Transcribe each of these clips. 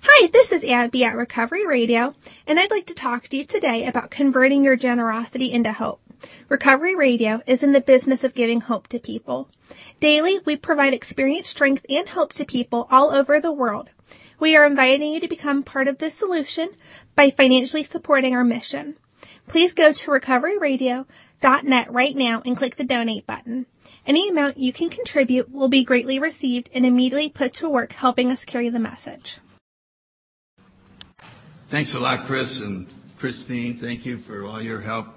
Hi, this is Abby at Recovery Radio, and I'd like to talk to you today about converting your generosity into hope. Recovery Radio is in the business of giving hope to people. Daily, we provide experience, strength, and hope to people all over the world. We are inviting you to become part of this solution by financially supporting our mission. Please go to recoveryradio.net right now and click the donate button. Any amount you can contribute will be greatly received and immediately put to work helping us carry the message. Thanks a lot, Chris and Christine. Thank you for all your help.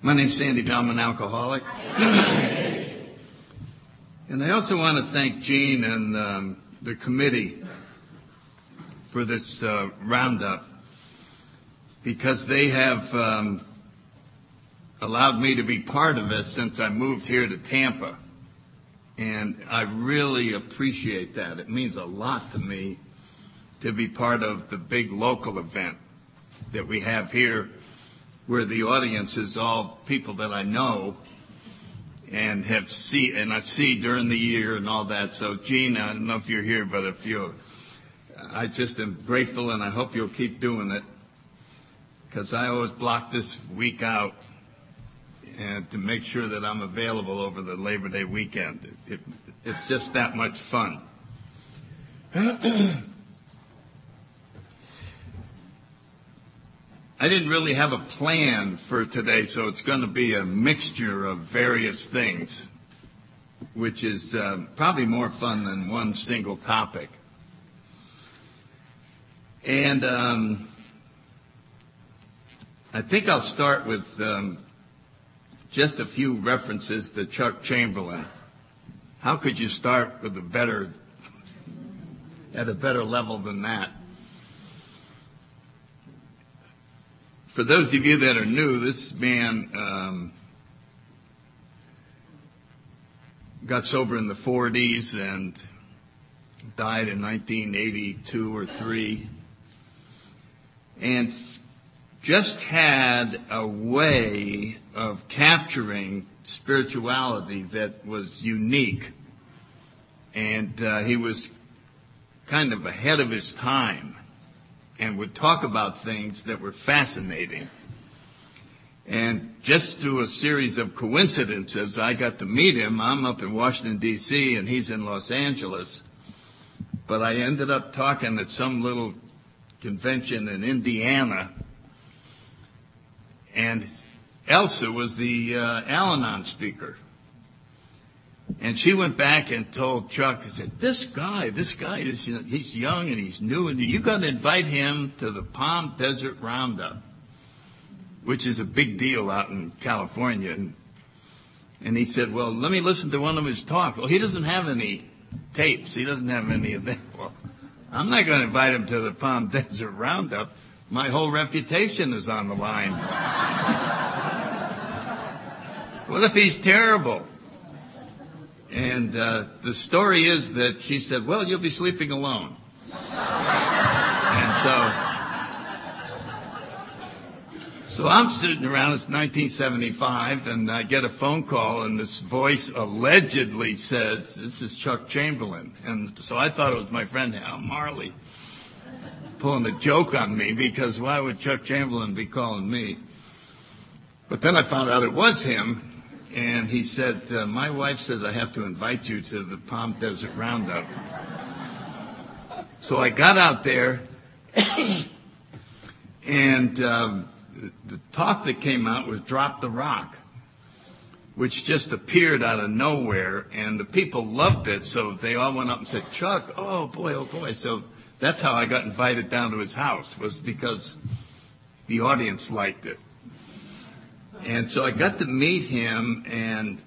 My name's Sandy Bell. I'm an alcoholic. and I also want to thank Gene and um, the committee for this uh, roundup because they have um, allowed me to be part of it since I moved here to Tampa. And I really appreciate that. It means a lot to me to be part of the big local event that we have here where the audience is all people that I know and have see and I see during the year and all that. So Gene, I don't know if you're here, but if you're, I just am grateful and I hope you'll keep doing it because I always block this week out and to make sure that I'm available over the Labor Day weekend. It, it, it's just that much fun. I didn't really have a plan for today, so it's going to be a mixture of various things, which is uh, probably more fun than one single topic. And um, I think I'll start with um, just a few references to Chuck Chamberlain. How could you start with a better, at a better level than that? For those of you that are new, this man um, got sober in the 40s and died in 1982 or 3 and just had a way of capturing spirituality that was unique. And uh, he was kind of ahead of his time and would talk about things that were fascinating. And just through a series of coincidences, I got to meet him. I'm up in Washington, D.C., and he's in Los Angeles. But I ended up talking at some little convention in Indiana. And Elsa was the uh, Al Anon speaker. And she went back and told Chuck, said, this guy, this guy is, you know, he's young and he's new and you've got to invite him to the Palm Desert Roundup, which is a big deal out in California. And, and he said, well, let me listen to one of his talks. Well, he doesn't have any tapes. He doesn't have any of that. Well, I'm not going to invite him to the Palm Desert Roundup. My whole reputation is on the line. what if he's terrible? And uh, the story is that she said, Well, you'll be sleeping alone. and so, so I'm sitting around, it's 1975, and I get a phone call, and this voice allegedly says, This is Chuck Chamberlain. And so I thought it was my friend Al Marley pulling a joke on me because why would Chuck Chamberlain be calling me? But then I found out it was him, and he said, uh, My wife says I have to invite you to the Palm Desert Roundup. so I got out there, and um, the talk that came out was Drop the Rock, which just appeared out of nowhere, and the people loved it, so they all went up and said, Chuck, oh boy, oh boy. So that's how I got invited down to his house, was because the audience liked it. And so I got to meet him, and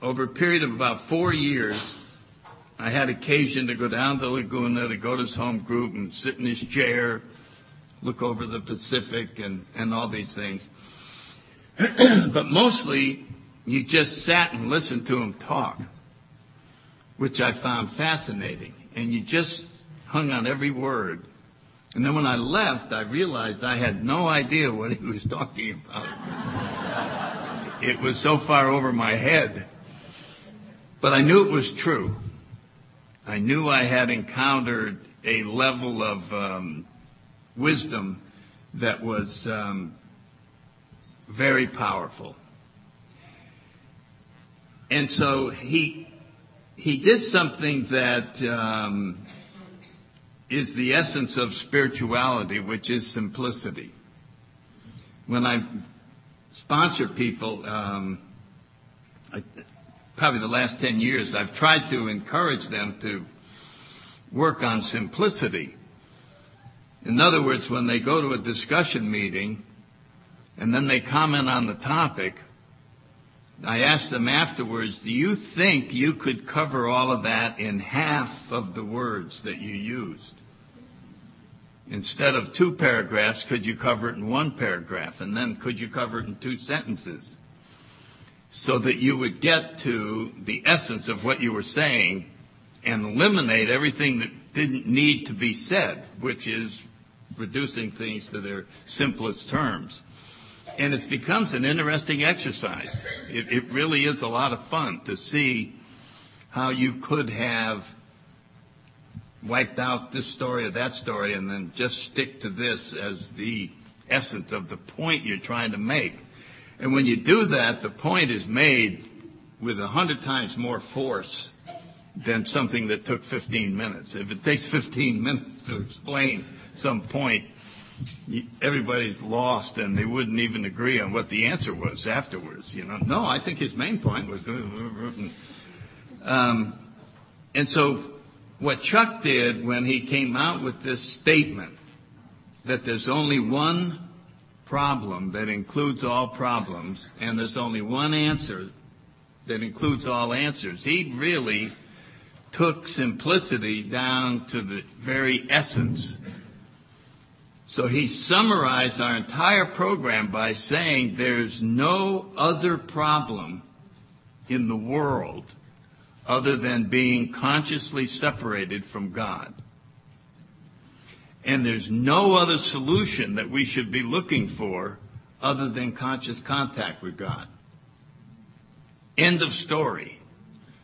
over a period of about four years, I had occasion to go down to Laguna to go to his home group and sit in his chair, look over the Pacific, and, and all these things. but mostly, you just sat and listened to him talk, which I found fascinating. And you just hung on every word. And then when I left, I realized I had no idea what he was talking about. it was so far over my head. But I knew it was true. I knew I had encountered a level of um, wisdom that was um, very powerful. And so he he did something that um, is the essence of spirituality, which is simplicity. When I sponsor people, um, I, probably the last 10 years, I've tried to encourage them to work on simplicity. In other words, when they go to a discussion meeting and then they comment on the topic, I ask them afterwards, do you think you could cover all of that in half of the words that you used? Instead of two paragraphs, could you cover it in one paragraph? And then could you cover it in two sentences? So that you would get to the essence of what you were saying and eliminate everything that didn't need to be said, which is reducing things to their simplest terms and it becomes an interesting exercise. It, really is a lot of fun to see how you could have wiped out this story or that story and then just stick to this as the essence of the point you're trying to make. And when you do that, the point is made with a hundred times more force than something that took 15 minutes. If it takes 15 minutes to explain some point, everybody's lost and they wouldn't even agree on what the answer was afterwards. You know, no, I think his main point was. Uh, uh, uh, um, and so, what Chuck did when he came out with this statement that there's only one problem that includes all problems, and there's only one answer that includes all answers, he really took simplicity down to the very essence. So he summarized our entire program by saying there's no other problem in the world other than being consciously separated from God. And there's no other solution that we should be looking for other than conscious contact with God. End of story.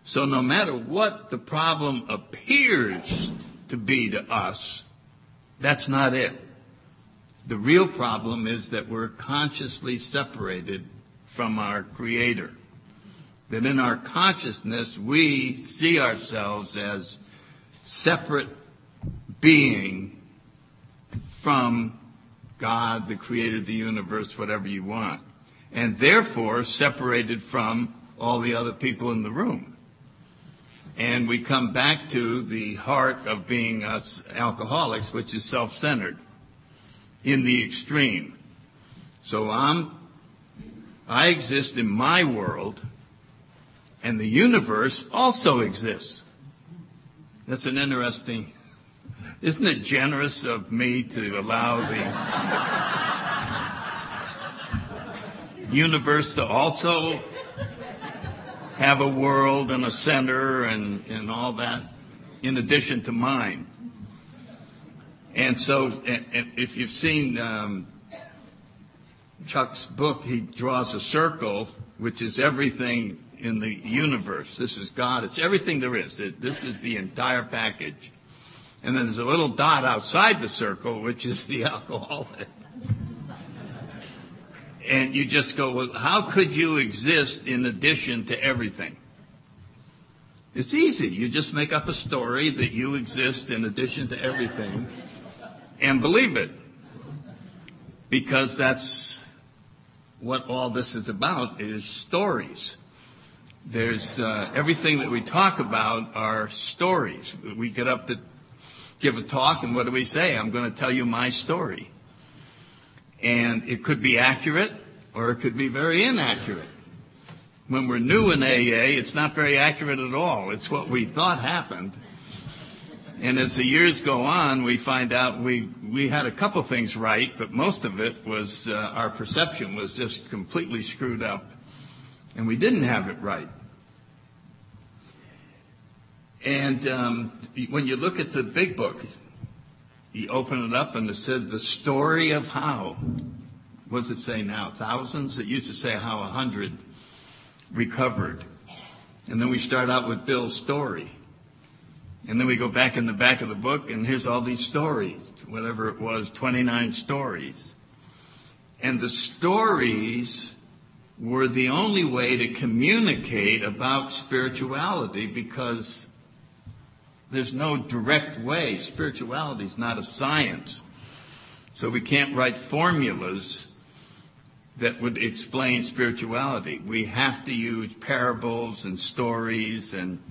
So no matter what the problem appears to be to us, that's not it. The real problem is that we're consciously separated from our Creator. That in our consciousness we see ourselves as separate being from God, the creator of the universe, whatever you want. And therefore separated from all the other people in the room. And we come back to the heart of being us alcoholics, which is self-centered in the extreme. So I'm, I exist in my world, and the universe also exists. That's an interesting, isn't it generous of me to allow the universe to also have a world and a center and, and all that in addition to mine? And so, if you've seen um, Chuck's book, he draws a circle, which is everything in the universe. This is God. It's everything there is. It, this is the entire package. And then there's a little dot outside the circle, which is the alcoholic. and you just go, well, how could you exist in addition to everything? It's easy. You just make up a story that you exist in addition to everything and believe it. Because that's what all this is about is stories. There's uh, everything that we talk about are stories. We get up to give a talk and what do we say? I'm going to tell you my story. And it could be accurate or it could be very inaccurate. When we're new in AA, it's not very accurate at all. It's what we thought happened and as the years go on, we find out we, we had a couple things right, but most of it was uh, our perception was just completely screwed up, and we didn't have it right. And um, when you look at the big book, you open it up and it said the story of how. What does it say now? Thousands? It used to say how a hundred recovered. And then we start out with Bill's story. And then we go back in the back of the book, and here's all these stories, whatever it was, 29 stories. And the stories were the only way to communicate about spirituality because there's no direct way. Spirituality is not a science. So we can't write formulas that would explain spirituality. We have to use parables and stories and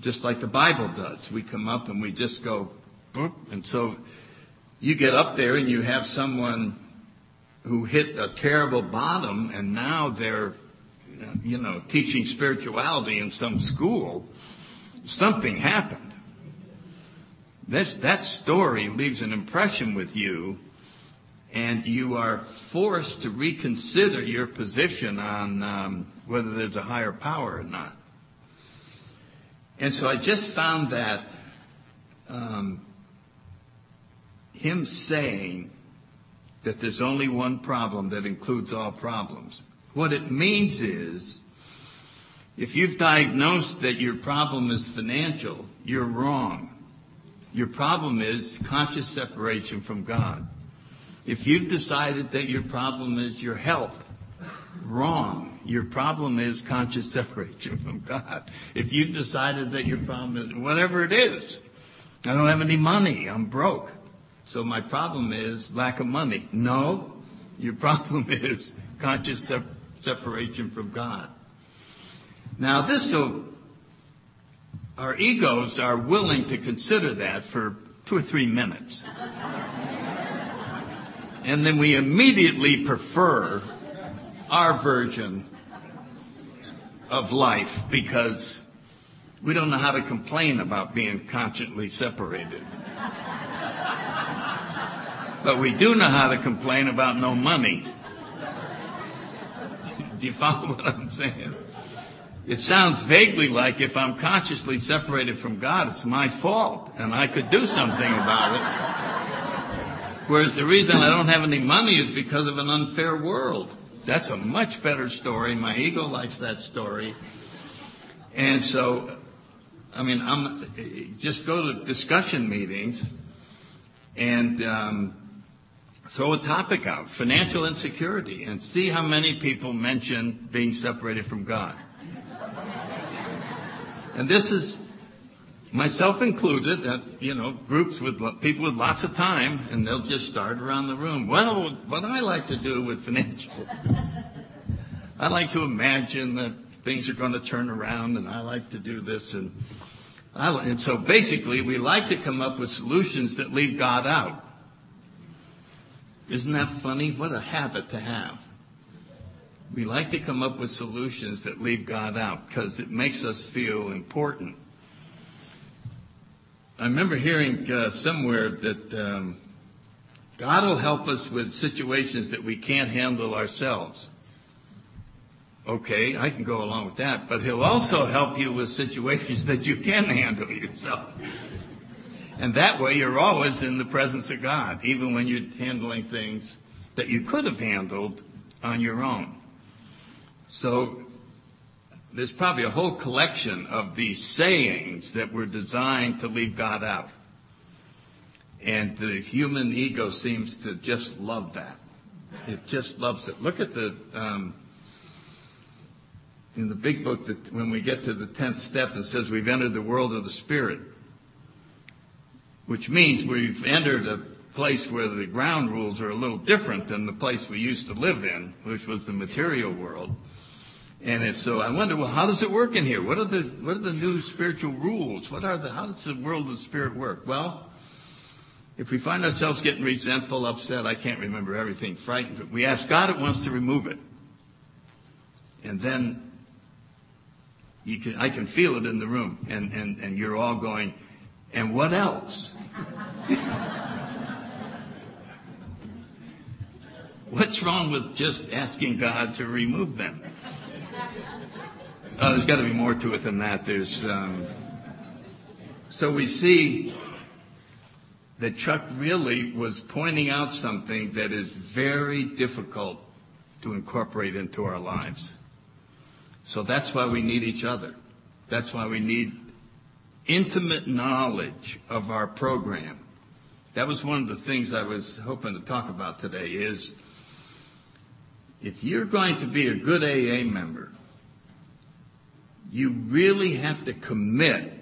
just like the Bible does. We come up and we just go, boop. And so you get up there and you have someone who hit a terrible bottom and now they're, you know, teaching spirituality in some school. Something happened. This, that story leaves an impression with you and you are forced to reconsider your position on um, whether there's a higher power or not. And so I just found that um, him saying that there's only one problem that includes all problems. What it means is, if you've diagnosed that your problem is financial, you're wrong. Your problem is conscious separation from God. If you've decided that your problem is your health, wrong. Your problem is conscious separation from God. If you've decided that your problem is whatever it is, I don't have any money, I'm broke. So my problem is lack of money. No, your problem is conscious sep- separation from God. Now this our egos are willing to consider that for two or three minutes. and then we immediately prefer our version of life because we don't know how to complain about being consciously separated. But we do know how to complain about no money. do you follow what I'm saying? It sounds vaguely like if I'm consciously separated from God, it's my fault and I could do something about it. Whereas the reason I don't have any money is because of an unfair world. That's a much better story. My ego likes that story. And so, I mean, I'm just go to discussion meetings and um, throw a topic out, financial insecurity, and see how many people mention being separated from God. And this is myself included, uh, you know, groups with people with lots of time, and they'll just start around the room. Well, what I like to do with financial, I like to imagine that things are going to turn around, and I like to do this, and I, and so basically, we like to come up with solutions that leave God out. Isn't that funny? What a habit to have. We like to come up with solutions that leave God out because it makes us feel important. I remember hearing uh, somewhere that um, God will help us with situations that we can't handle ourselves. Okay, I can go along with that, but He'll also help you with situations that you can handle yourself. And that way you're always in the presence of God, even when you're handling things that you could have handled on your own. So there's probably a whole collection of these sayings that were designed to leave God out. And the human ego seems to just love that. It just loves it. Look at the, um, in the big book that when we get to the 10th step, it says we've entered the world of the spirit, which means we've entered a place where the ground rules are a little different than the place we used to live in, which was the material world. And it's so I wonder, well, how does it work in here? What are the what are the new spiritual rules? What are the how does the world of the spirit work? Well, if we find ourselves getting resentful, upset, I can't remember everything, frightened, but we ask God at once to remove it. And then you can I can feel it in the room. And and, and you're all going, and what else? What's wrong with just asking God to remove them? Oh, there's got to be more to it than that. There's um, so we see that Chuck really was pointing out something that is very difficult to incorporate into our lives. So that's why we need each other. That's why we need intimate knowledge of our program. That was one of the things I was hoping to talk about today is if you're going to be a good AA member, you really have to commit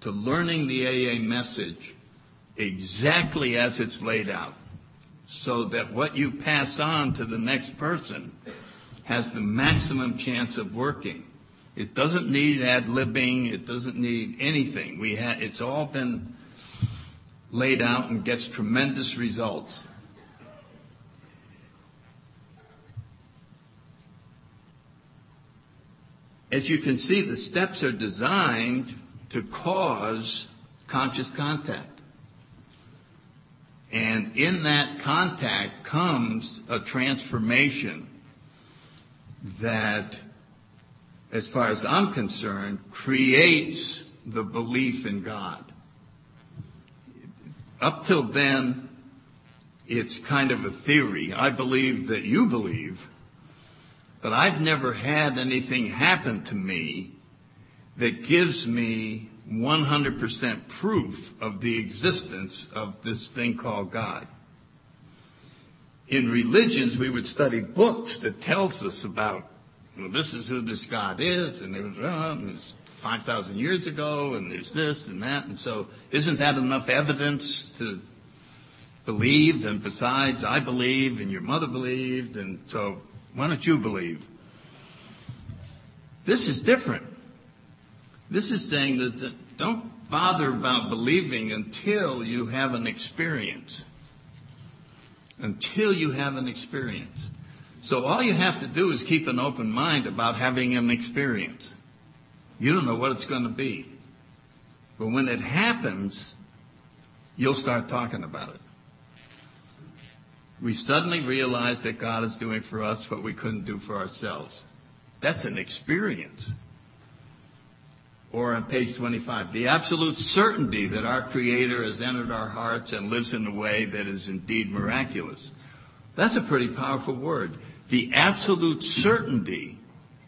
to learning the AA message exactly as it's laid out so that what you pass on to the next person has the maximum chance of working. It doesn't need ad libbing. It doesn't need anything. We ha- it's all been laid out and gets tremendous results. As you can see, the steps are designed to cause conscious contact. And in that contact comes a transformation that, as far as I'm concerned, creates the belief in God. Up till then, it's kind of a theory. I believe that you believe, but I've never had anything happen to me that gives me 100% proof of the existence of this thing called God. In religions, we would study books that tells us about, well, this is who this God is, and it was, and it's 5,000 years ago, and there's this and that, and so isn't that enough evidence to believe? And besides, I believe, and your mother believed, and so why don't you believe? This is different. This is saying that don't bother about believing until you have an experience. Until you have an experience. So all you have to do is keep an open mind about having an experience. You don't know what it's going to be. But when it happens, you'll start talking about it. We suddenly realize that God is doing for us what we couldn't do for ourselves. That's an experience or on page 25, the absolute certainty that our Creator has entered our hearts and lives in a way that is indeed miraculous. That's a pretty powerful word. The absolute certainty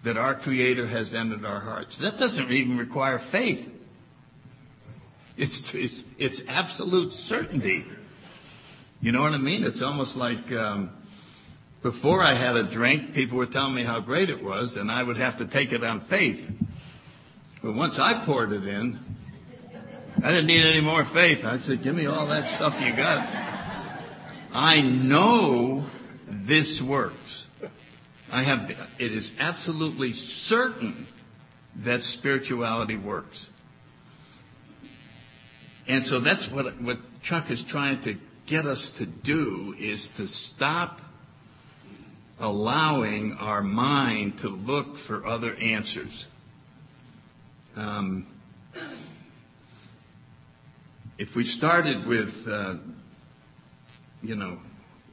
that our Creator has entered our hearts. That doesn't even require faith. It's, it's, it's absolute certainty. You know what I mean? It's almost like um, before I had a drink, people were telling me how great it was, and I would have to take it on faith. But once I poured it in, I didn't need any more faith. I said, give me all that stuff you got. I know this works. I have, it is absolutely certain that spirituality works. And so that's what, what Chuck is trying to get us to do is to stop allowing our mind to look for other answers. Um, if we started with, uh, you know,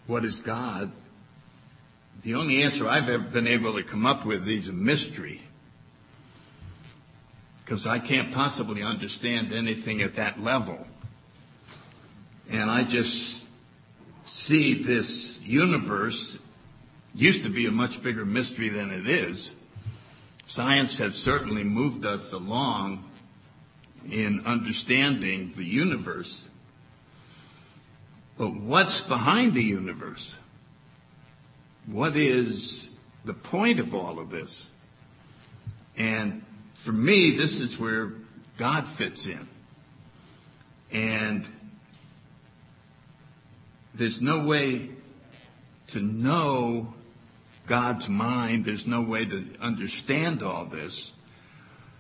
what is God? The only answer I've ever been able to come up with is a mystery. Because I can't possibly understand anything at that level. And I just see this universe used to be a much bigger mystery than it is. Science has certainly moved us along in understanding the universe. But what's behind the universe? What is the point of all of this? And for me, this is where God fits in. And there's no way to know God's mind. There's no way to understand all this.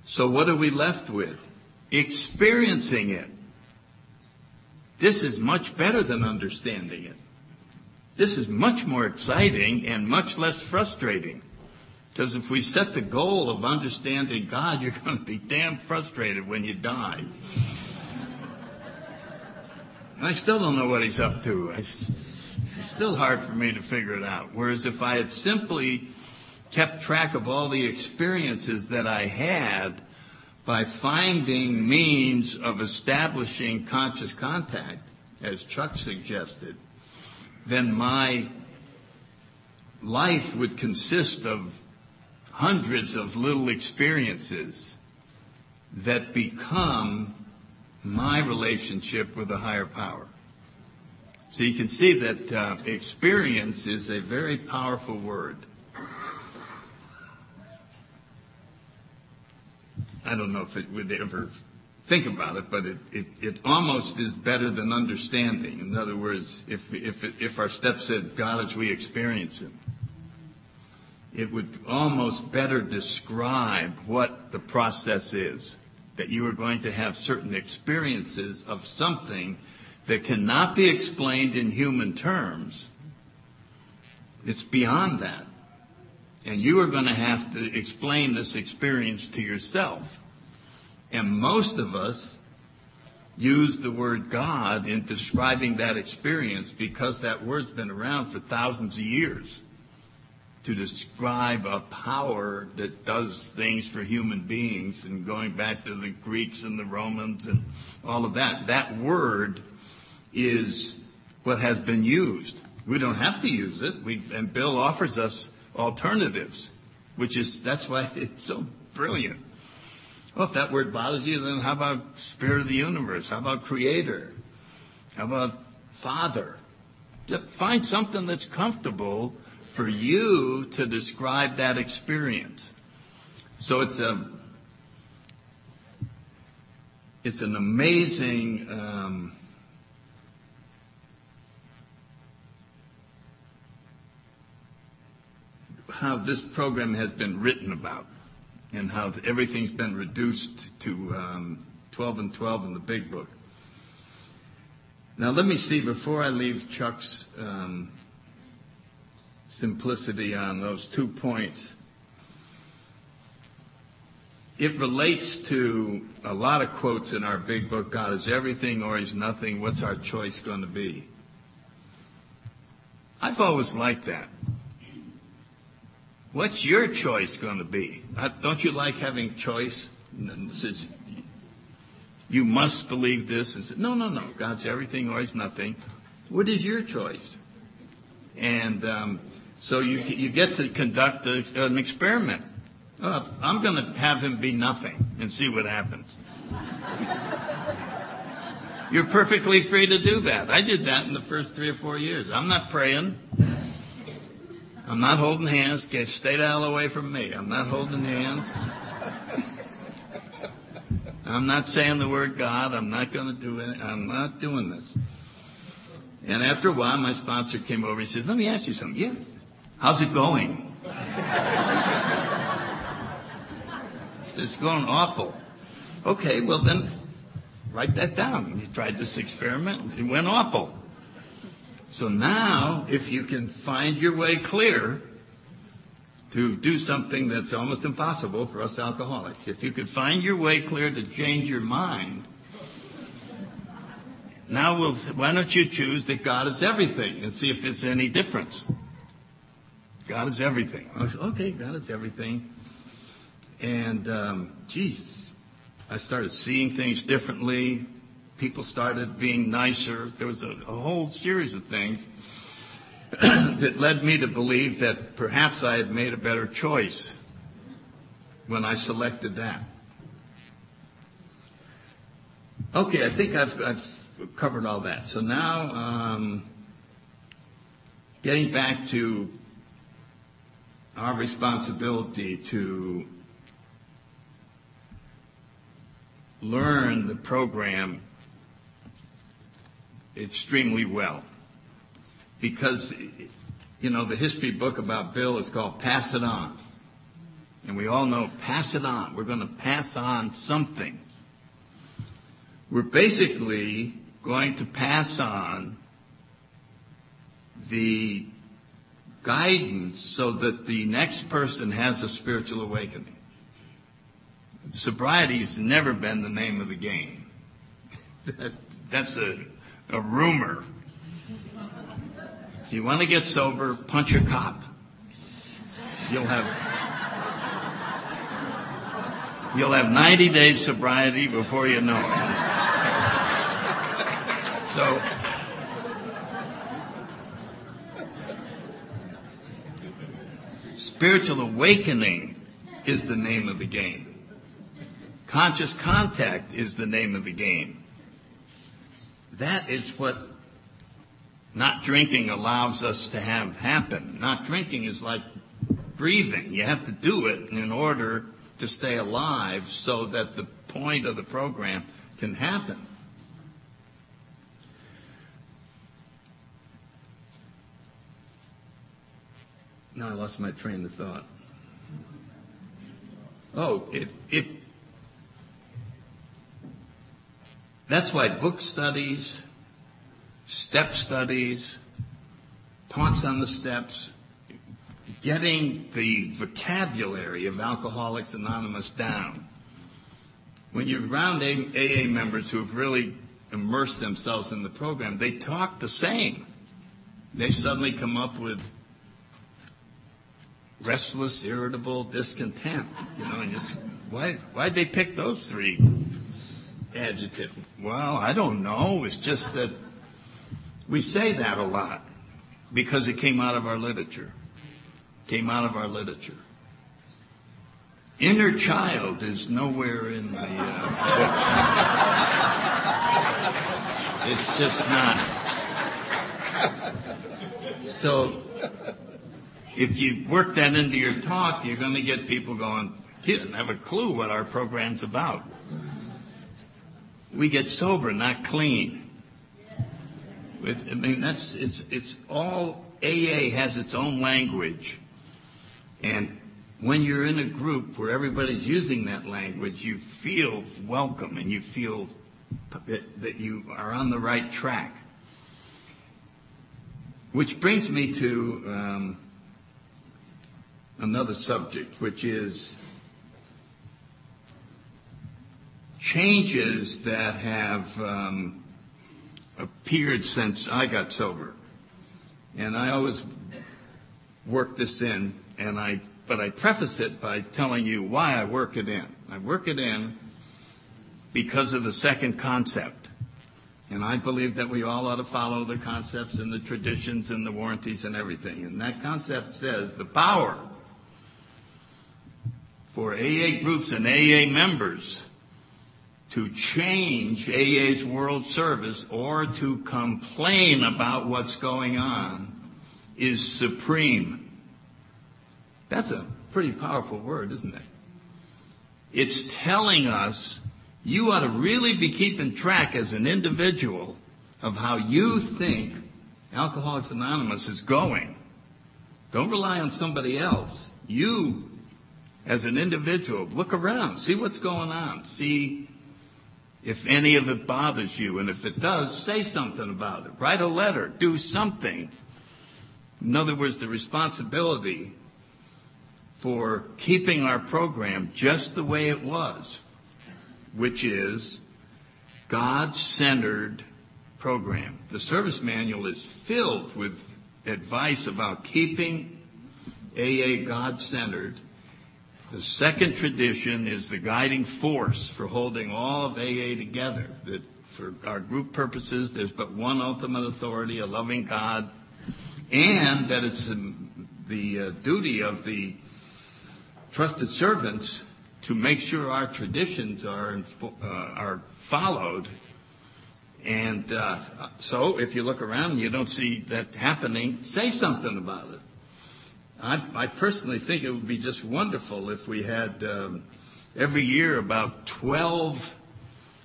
So what are we left with? Experiencing it. This is much better than understanding it. This is much more exciting and much less frustrating. Because if we set the goal of understanding God, you're going to be damn frustrated when you die. I still don't know what he's up to. It's still hard for me to figure it out. Whereas if I had simply kept track of all the experiences that I had by finding means of establishing conscious contact, as Chuck suggested, then my life would consist of hundreds of little experiences that become my relationship with a higher power. So you can see that uh, experience is a very powerful word. I don't know if it would ever think about it, but it, it, it almost is better than understanding. In other words, if, if, if our step said God as we experience Him, it would almost better describe what the process is. That you are going to have certain experiences of something that cannot be explained in human terms. It's beyond that. And you are going to have to explain this experience to yourself. And most of us use the word God in describing that experience because that word's been around for thousands of years to describe a power that does things for human beings and going back to the Greeks and the Romans and all of that. That word is what has been used. We don't have to use it. We, and Bill offers us alternatives, which is, that's why it's so brilliant. Well, if that word bothers you, then how about spirit of the universe? How about creator? How about father? Find something that's comfortable for you to describe that experience. So it's a, it's an amazing, um, how this program has been written about and how everything's been reduced to um, 12 and 12 in the big book. Now, let me see, before I leave Chuck's um, simplicity on those two points. It relates to a lot of quotes in our big book God is everything or He's nothing. What's our choice going to be? I've always liked that. What's your choice going to be? Uh, don't you like having choice? Says, you must believe this. And says, no, no, no. God's everything or He's nothing. What is your choice? And um, so you, you get to conduct an experiment. Uh, I'm going to have him be nothing and see what happens. You're perfectly free to do that. I did that in the first three or four years. I'm not praying. I'm not holding hands. Get stay the hell away from me. I'm not holding hands. I'm not saying the word God. I'm not going to do it. I'm not doing this. And after a while, my sponsor came over and said, "Let me ask you something." Yes. How's it going? it's going awful. Okay, well then write that down. You tried this experiment, it went awful. So now, if you can find your way clear to do something that's almost impossible for us alcoholics, if you could find your way clear to change your mind, now we'll, why don't you choose that God is everything and see if it's any difference? God is everything. I said, okay, God is everything. And, um, geez, I started seeing things differently. People started being nicer. There was a, a whole series of things that led me to believe that perhaps I had made a better choice when I selected that. Okay, I think I've, I've covered all that. So now, um, getting back to our responsibility to learn the program extremely well. Because, you know, the history book about Bill is called Pass It On. And we all know, pass it on. We're going to pass on something. We're basically going to pass on the guidance so that the next person has a spiritual awakening. Sobriety has never been the name of the game. that, that's a, a rumor. If you want to get sober, punch a cop. You'll have you'll have 90 days sobriety before you know it. So Spiritual awakening is the name of the game. Conscious contact is the name of the game. That is what not drinking allows us to have happen. Not drinking is like breathing. You have to do it in order to stay alive so that the point of the program can happen. No, I lost my train of thought. Oh, it, it, that's why book studies, step studies, talks on the steps, getting the vocabulary of Alcoholics Anonymous down. When you're around AA members who have really immersed themselves in the program, they talk the same. They suddenly come up with restless, irritable, discontent. You know, and just why why'd they pick those three adjectives? Well, I don't know. It's just that we say that a lot because it came out of our literature. Came out of our literature. Inner child is nowhere in the uh. It's just not. So if you work that into your talk, you're going to get people going, he doesn't have a clue what our program's about. We get sober, not clean. I mean, that's, it's, it's all, AA has its own language. And when you're in a group where everybody's using that language, you feel welcome and you feel that you are on the right track. Which brings me to um, another subject, which is changes that have um, appeared since I got sober. And I always work this in, and I, but I preface it by telling you why I work it in. I work it in because of the second concept. And I believe that we all ought to follow the concepts and the traditions and the warranties and everything. And that concept says the power for AA groups and AA members to change AA's world service or to complain about what's going on is supreme. That's a pretty powerful word, isn't it? It's telling us you ought to really be keeping track as an individual of how you think Alcoholics Anonymous is going. Don't rely on somebody else. You as an individual, look around, see what's going on, see if any of it bothers you, and if it does, say something about it. Write a letter, do something. In other words, the responsibility for keeping our program just the way it was, which is God-centered program. The service manual is filled with advice about keeping AA God-centered the second tradition is the guiding force for holding all of AA together. That for our group purposes, there's but one ultimate authority, a loving God, and that it's the uh, duty of the trusted servants to make sure our traditions are uh, are followed. And uh, so, if you look around and you don't see that happening, say something about it. I, I personally think it would be just wonderful if we had um, every year about 12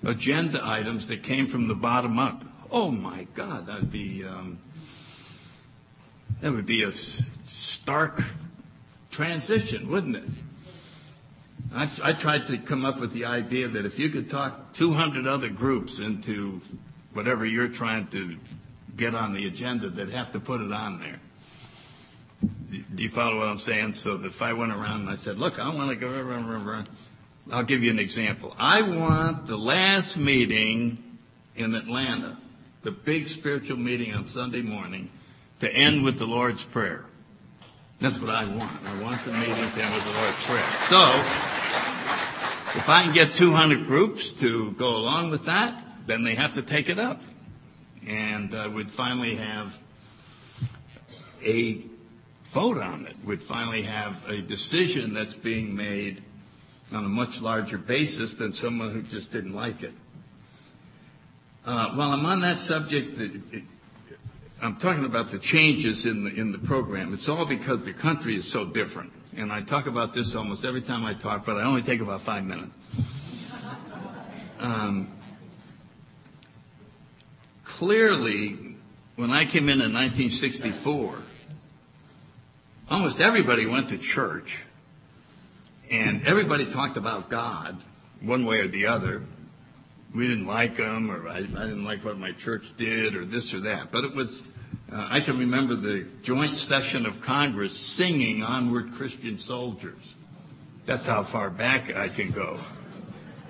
agenda items that came from the bottom up. Oh my God, that'd be um, that would be a stark transition, wouldn't it? I, I tried to come up with the idea that if you could talk 200 other groups into whatever you're trying to get on the agenda, they'd have to put it on there. Do you follow what I'm saying? So if I went around and I said, look, I want to go, I'll give you an example. I want the last meeting in Atlanta, the big spiritual meeting on Sunday morning, to end with the Lord's Prayer. That's what I want. I want the meeting to end with the Lord's Prayer. So, if I can get 200 groups to go along with that, then they have to take it up. And uh, we'd finally have a vote on it. We'd finally have a decision that's being made on a much larger basis than someone who just didn't like it. Uh, while I'm on that subject, I'm talking about the changes in the, in the program. It's all because the country is so different. And I talk about this almost every time I talk, but I only take about five minutes. Um, clearly, when I came in in 1964, almost everybody went to church and everybody talked about God one way or the other. We didn't like them, or I, I didn't like what my church did, or this or that. But it was, uh, I can remember the joint session of Congress singing Onward Christian Soldiers. That's how far back I can go.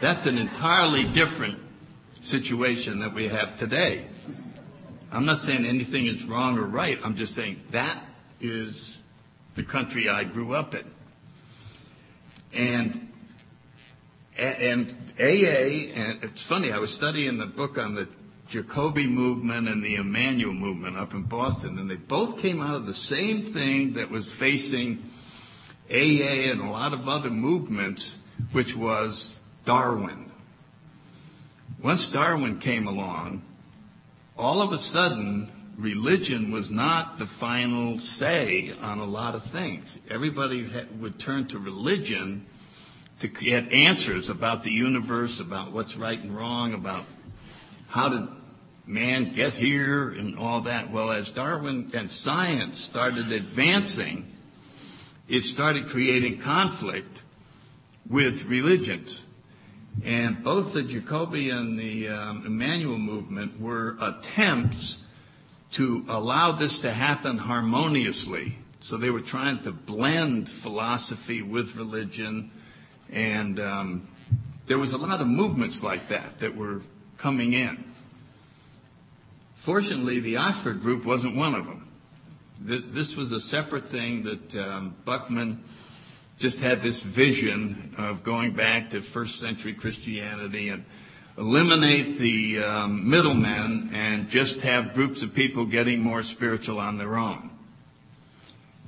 That's an entirely different situation that we have today. I'm not saying anything is wrong or right. I'm just saying that is the country I grew up in. And and AA, and it's funny, I was studying the book on the Jacoby movement and the Emmanuel movement up in Boston, and they both came out of the same thing that was facing AA and a lot of other movements, which was Darwin. Once Darwin came along, all of a sudden, religion was not the final say on a lot of things. Everybody would turn to religion to get answers about the universe, about what's right and wrong, about how did man get here and all that. Well, as Darwin and science started advancing, it started creating conflict with religions. And both the Jacoby and the um, Emmanuel movement were attempts to allow this to happen harmoniously. So they were trying to blend philosophy with religion and um, there was a lot of movements like that that were coming in. Fortunately, the Oxford group wasn't one of them. This was a separate thing that um, Buchman just had this vision of going back to first century Christianity and eliminate the um, middlemen and just have groups of people getting more spiritual on their own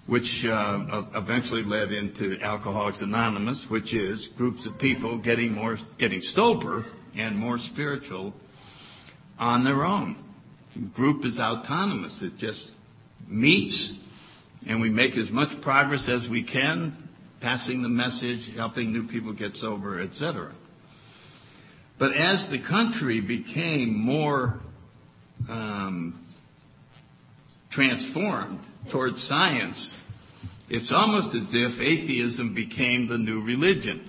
which uh, eventually led into Alcoholics Anonymous, which is groups of people getting more, getting sober and more spiritual on their own. The group is autonomous. It just meets and we make as much progress as we can, passing the message, helping new people get sober, etc. But as the country became more um, transformed towards science, it's almost as if atheism became the new religion.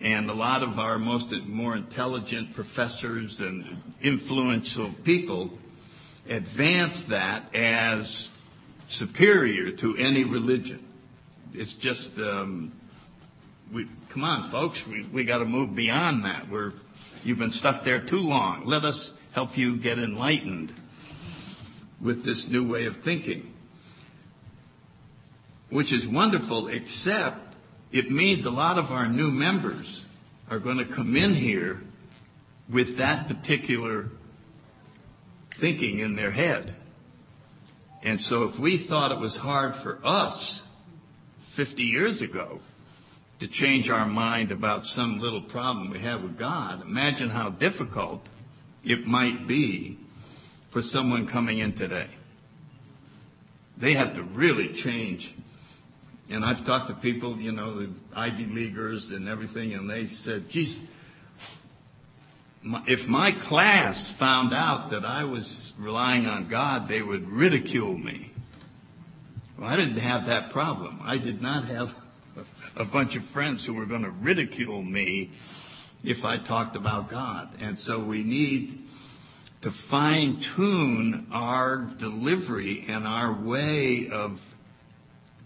And a lot of our most more intelligent professors and influential people advance that as superior to any religion. It's just, um, we, come on, folks, we, we got to move beyond that. We're, you've been stuck there too long. Let us help you get enlightened with this new way of thinking. Which is wonderful, except it means a lot of our new members are going to come in here with that particular thinking in their head. And so if we thought it was hard for us 50 years ago to change our mind about some little problem we have with God, imagine how difficult it might be for someone coming in today. They have to really change. And I've talked to people, you know, the Ivy Leaguers and everything, and they said, geez, if my class found out that I was relying on God, they would ridicule me. Well, I didn't have that problem. I did not have a bunch of friends who were going to ridicule me if I talked about God. And so we need to fine tune our delivery and our way of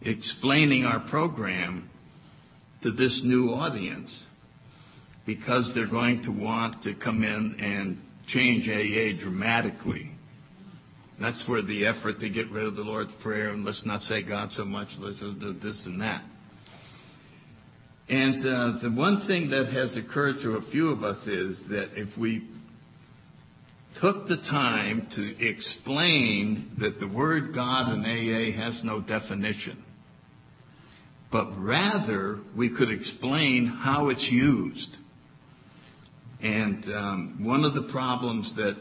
explaining our program to this new audience because they're going to want to come in and change AA dramatically. That's where the effort to get rid of the Lord's Prayer and let's not say God so much, let's do this and that. And uh, the one thing that has occurred to a few of us is that if we took the time to explain that the word God in AA has no definition. but rather we could explain how it's used. And um, one of the problems that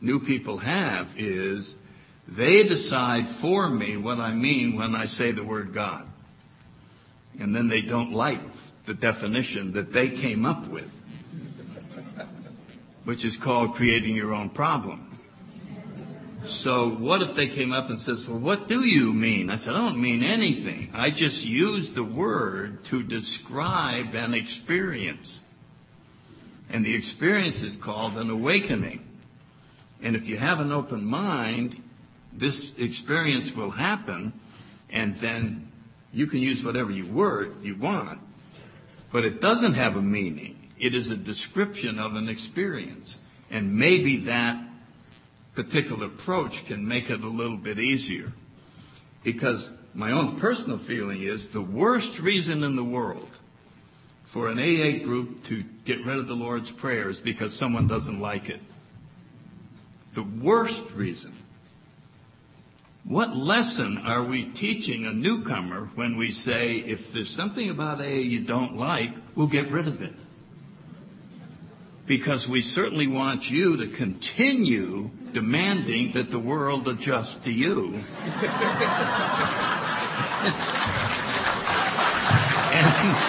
new people have is they decide for me what I mean when I say the word God. And then they don't like the definition that they came up with, which is called creating your own problem. So what if they came up and said, well, what do you mean? I said, I don't mean anything. I just use the word to describe an experience. And the experience is called an awakening. And if you have an open mind, this experience will happen and then you can use whatever you word you want, but it doesn't have a meaning. It is a description of an experience. And maybe that particular approach can make it a little bit easier. Because my own personal feeling is the worst reason in the world for an AA group to get rid of the Lord's Prayer is because someone doesn't like it. The worst reason. What lesson are we teaching a newcomer when we say, if there's something about AA you don't like, we'll get rid of it? Because we certainly want you to continue demanding that the world adjust to you. and,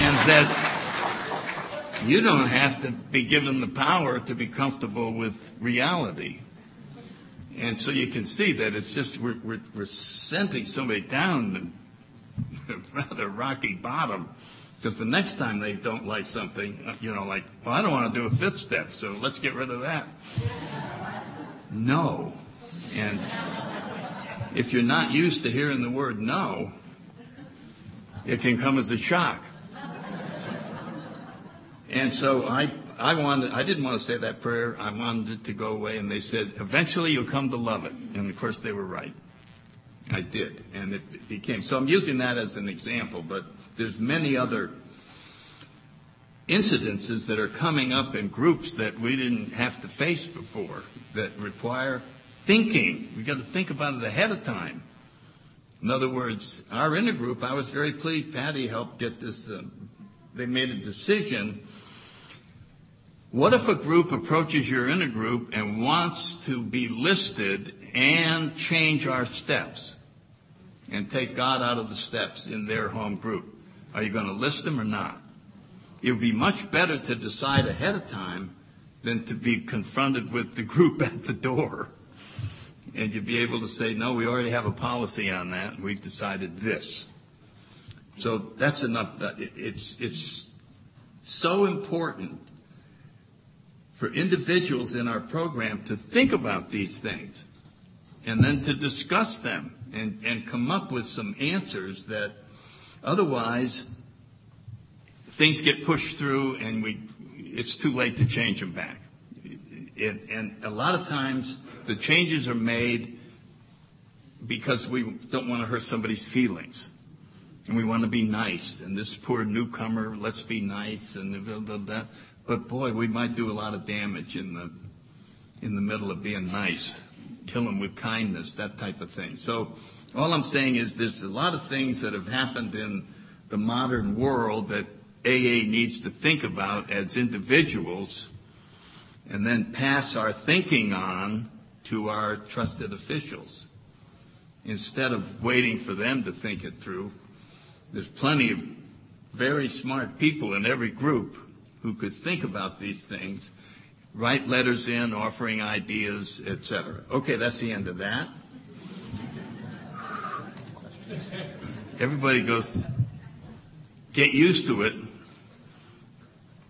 and that you don't have to be given the power to be comfortable with reality. And so you can see that it's just we're, we're, we're sending somebody down a rather rocky bottom because the next time they don't like something, uh, you know, like, well, I don't want to do a fifth step, so let's get rid of that. No. And if you're not used to hearing the word no, it can come as a shock. And so I, I wanted, I didn't want to say that prayer. I wanted it to go away. And they said, eventually you'll come to love it. And of course they were right. I did. And it became, so I'm using that as an example, but there's many other incidences that are coming up in groups that we didn't have to face before that require thinking. We've got to think about it ahead of time. In other words, our inner group, I was very pleased. Patty helped get this. Uh, they made a decision. What if a group approaches your inner group and wants to be listed and change our steps and take God out of the steps in their home group? Are you going to list them or not? It would be much better to decide ahead of time than to be confronted with the group at the door. And you'd be able to say, no, we already have a policy on that, and we've decided this. So that's enough. It's, it's so important for individuals in our program to think about these things and then to discuss them and, and come up with some answers that otherwise things get pushed through and we, it's too late to change them back. It, and a lot of times the changes are made because we don't want to hurt somebody's feelings. And we want to be nice. And this poor newcomer, let's be nice and blah, blah, blah. But boy, we might do a lot of damage in the, in the middle of being nice. Kill them with kindness, that type of thing. So all I'm saying is there's a lot of things that have happened in the modern world that AA needs to think about as individuals and then pass our thinking on to our trusted officials. Instead of waiting for them to think it through, there's plenty of very smart people in every group who could think about these things, write letters in, offering ideas, etc. Okay, that's the end of that. Everybody goes, get used to it.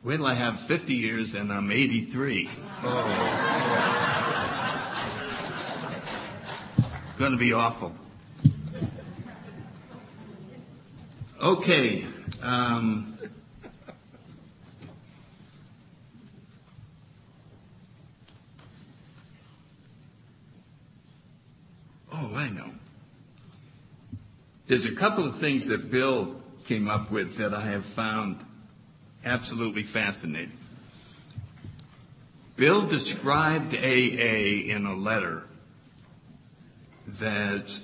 Wait till I have 50 years and I'm 83. Oh. it's going to be awful. Okay. Um, oh, I know. There's a couple of things that Bill came up with that I have found absolutely fascinating. Bill described AA in a letter that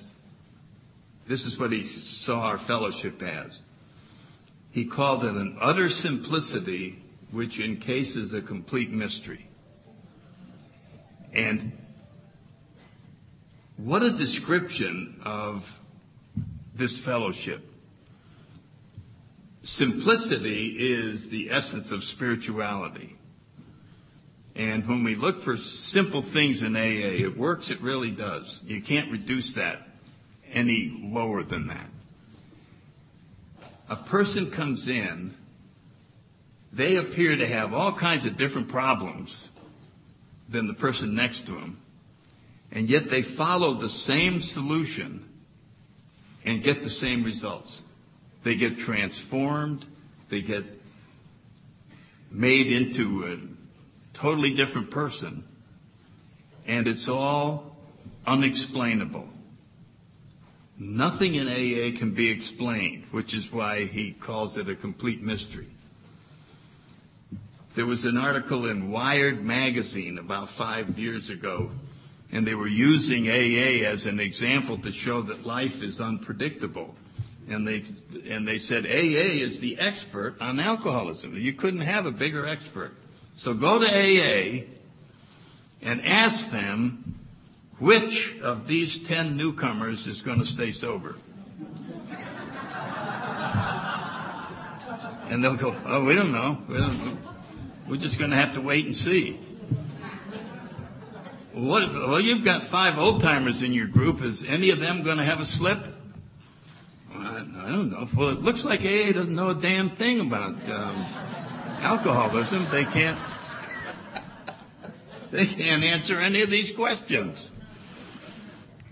This is what he saw our fellowship as. He called it an utter simplicity which encases a complete mystery. And what a description of this fellowship. Simplicity is the essence of spirituality. And when we look for simple things in AA, it works, it really does. You can't reduce that any lower than that. A person comes in, they appear to have all kinds of different problems than the person next to them, and yet they follow the same solution and get the same results. They get transformed, they get made into a totally different person, and it's all unexplainable. Nothing in AA can be explained, which is why he calls it a complete mystery. There was an article in Wired magazine about five years ago, and they were using AA as an example to show that life is unpredictable. And they, and they said AA is the expert on alcoholism. You couldn't have a bigger expert. So go to AA and ask them which of these 10 newcomers is going to stay sober? And they'll go, oh, we don't know. We don't, we're just going to have to wait and see. What, well, you've got five old timers in your group. Is any of them going to have a slip? I don't know. Well, it looks like AA doesn't know a damn thing about um, alcoholism. They can't. They can't answer any of these questions.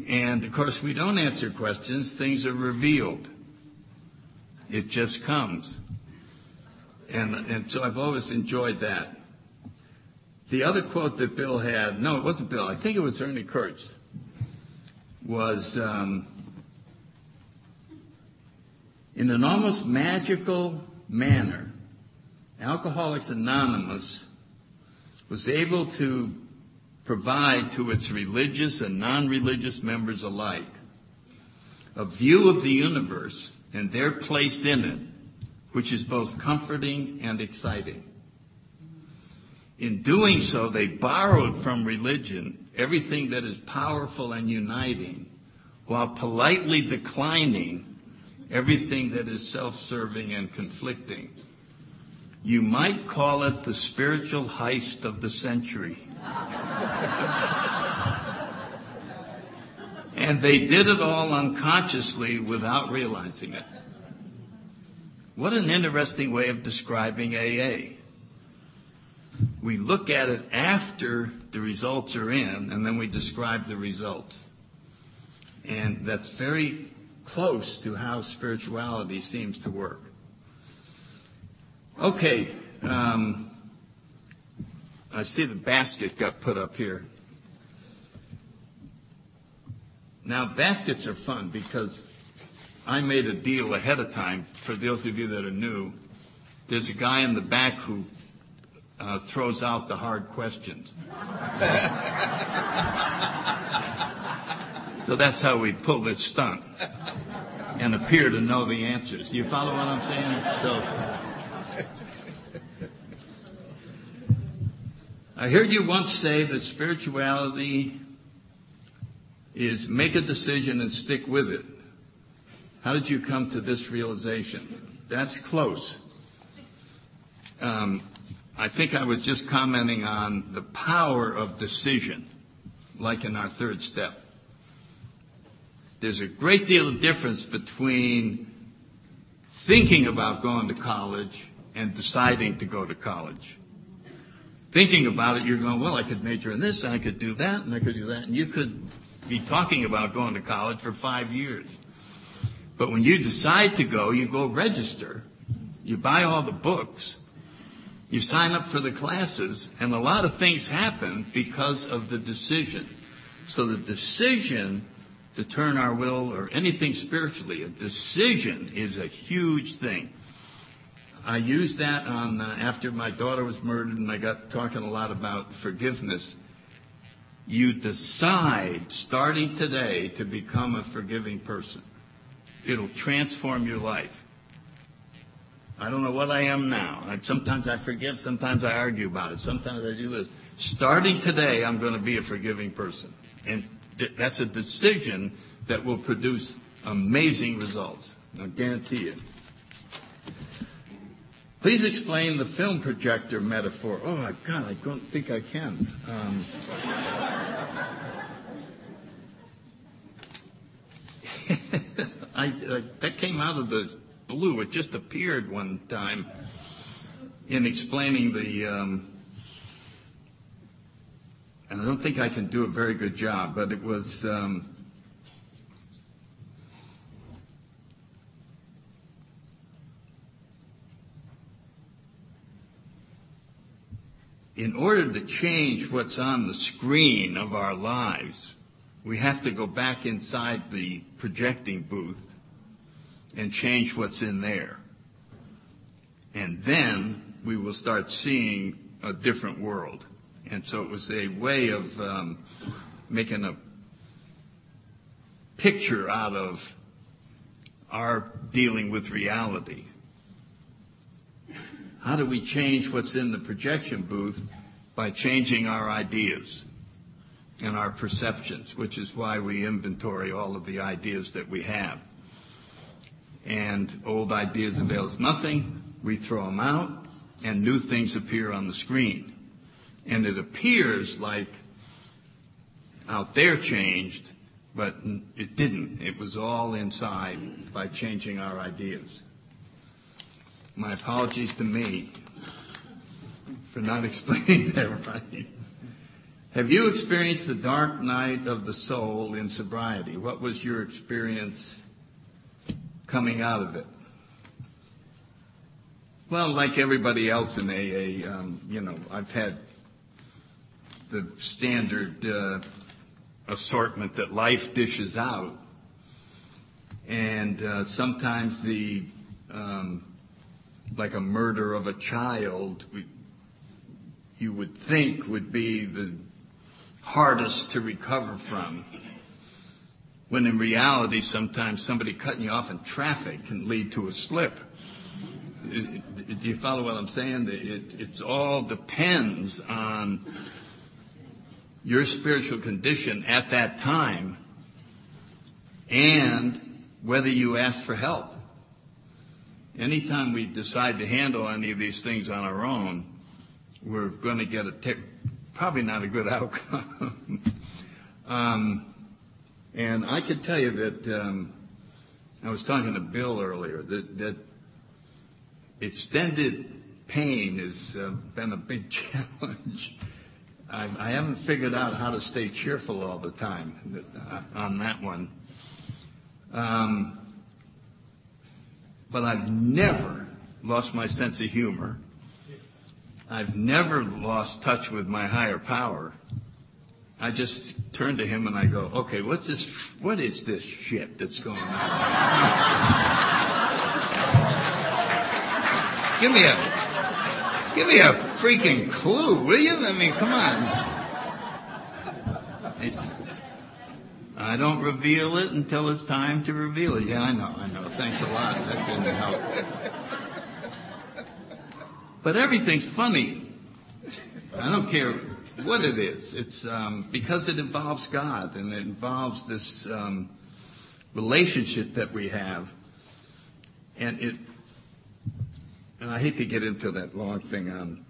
And of course, we don't answer questions, things are revealed. It just comes. And, and so I've always enjoyed that. The other quote that Bill had, no, it wasn't Bill, I think it was Ernie Kurtz, was um, in an almost magical manner, Alcoholics Anonymous was able to provide to its religious and non-religious members alike a view of the universe and their place in it, which is both comforting and exciting. In doing so, they borrowed from religion everything that is powerful and uniting, while politely declining everything that is self-serving and conflicting. You might call it the spiritual heist of the century. and they did it all unconsciously without realizing it. What an interesting way of describing AA. We look at it after the results are in, and then we describe the results. And that's very close to how spirituality seems to work. Okay, um, I see the basket got put up here. Now, baskets are fun because I made a deal ahead of time. For those of you that are new, there's a guy in the back who uh, throws out the hard questions. so that's how we pull this stunt and appear to know the answers. You follow what I'm saying? So I heard you once say that spirituality is make a decision and stick with it. How did you come to this realization? That's close. Um, I think I was just commenting on the power of decision, like in our third step. There's a great deal of difference between thinking about going to college and deciding to go to college thinking about it, you're going, well, I could major in this, and I could do that, and I could do that, and you could be talking about going to college for five years. But when you decide to go, you go register, you buy all the books, you sign up for the classes, and a lot of things happen because of the decision. So the decision to turn our will or anything spiritually, a decision is a huge thing. I used that on uh, after my daughter was murdered, and I got talking a lot about forgiveness. You decide starting today to become a forgiving person. it'll transform your life. I don't know what I am now. Sometimes I forgive, sometimes I argue about it, sometimes I do this. Starting today, I'm going to be a forgiving person. And th- that's a decision that will produce amazing results. I guarantee you. Please explain the film projector metaphor. Oh God, I don't think I can. Um, I, I, that came out of the blue. It just appeared one time in explaining the. Um, and I don't think I can do a very good job, but it was. Um, in order to change what's on the screen of our lives, we have to go back inside the projecting booth and change what's in there. And then we will start seeing a different world. And so it was a way of um, making a picture out of our dealing with reality. How do we change what's in the projection booth? By changing our ideas and our perceptions, which is why we inventory all of the ideas that we have. And old ideas avail us nothing. We throw them out and new things appear on the screen. And it appears like out there changed, but it didn't. It was all inside by changing our ideas. My apologies to me for not explaining that right. Have you experienced the dark night of the soul in sobriety? What was your experience coming out of it? Well, like everybody else in AA, um, you know, I've had the standard uh, assortment that life dishes out. And uh, sometimes the um, like a murder of a child, you would think would be the hardest to recover from. When in reality, sometimes somebody cutting you off in traffic can lead to a slip. Do you follow what I'm saying? It, it all depends on your spiritual condition at that time and whether you ask for help anytime we decide to handle any of these things on our own, we're going to get a t- probably not a good outcome. um, and I can tell you that um, I was talking to Bill earlier that, that extended pain has uh, been a big challenge. I, I, haven't figured out how to stay cheerful all the time uh, on that one. Um, but I've never lost my sense of humor. I've never lost touch with my higher power. I just turn to him and I go, okay, what's this, what is this shit that's going on? give me a, give me a freaking clue, will you? I mean, come on. It's, I don't reveal it until it's time to reveal it. Yeah, I know, I know. Thanks a lot. That didn't help. But everything's funny. I don't care what it is. It's um, because it involves God and it involves this um, relationship that we have. And it, and I hate to get into that long thing on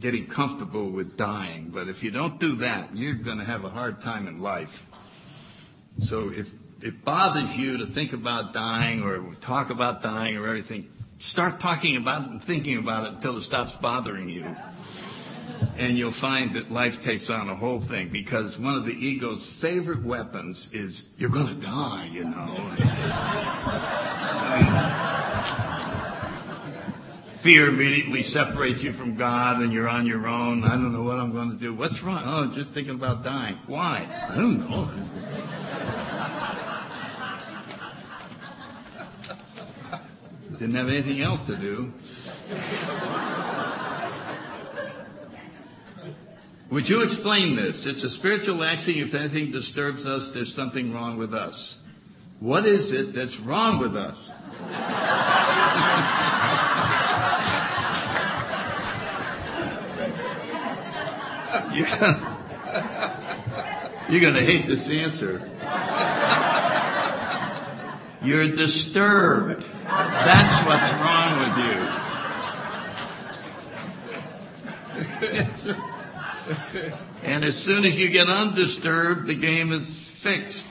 getting comfortable with dying, but if you don't do that, you're going to have a hard time in life. So if it bothers you to think about dying or talk about dying or everything, start talking about it and thinking about it until it stops bothering you. And you'll find that life takes on a whole thing because one of the ego's favorite weapons is you're going to die, you know. fear immediately separates you from God and you're on your own. I don't know what I'm going to do. What's wrong? Oh, just thinking about dying. Why? I don't know. Didn't have anything else to do. Would you explain this? It's a spiritual axiom. If anything disturbs us, there's something wrong with us. What is it that's wrong with us? You're going to hate this answer. You're disturbed. That's what's wrong with and as soon as you get undisturbed, the game is fixed.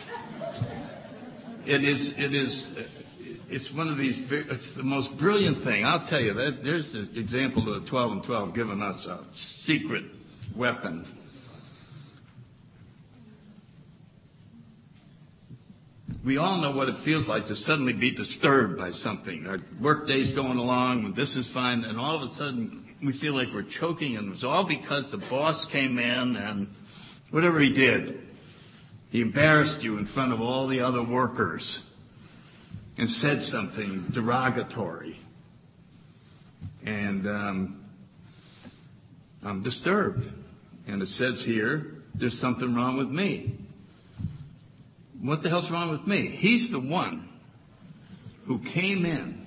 It is, it is, it's one of these, it's the most brilliant thing. I'll tell you, that, there's the example of the 12 and 12 giving us a secret weapon. We all know what it feels like to suddenly be disturbed by something. Our work day's going along, and this is fine, and all of a sudden we feel like we're choking, and it was all because the boss came in and whatever he did, he embarrassed you in front of all the other workers and said something derogatory. And um, I'm disturbed. And it says here, there's something wrong with me. What the hell's wrong with me? He's the one who came in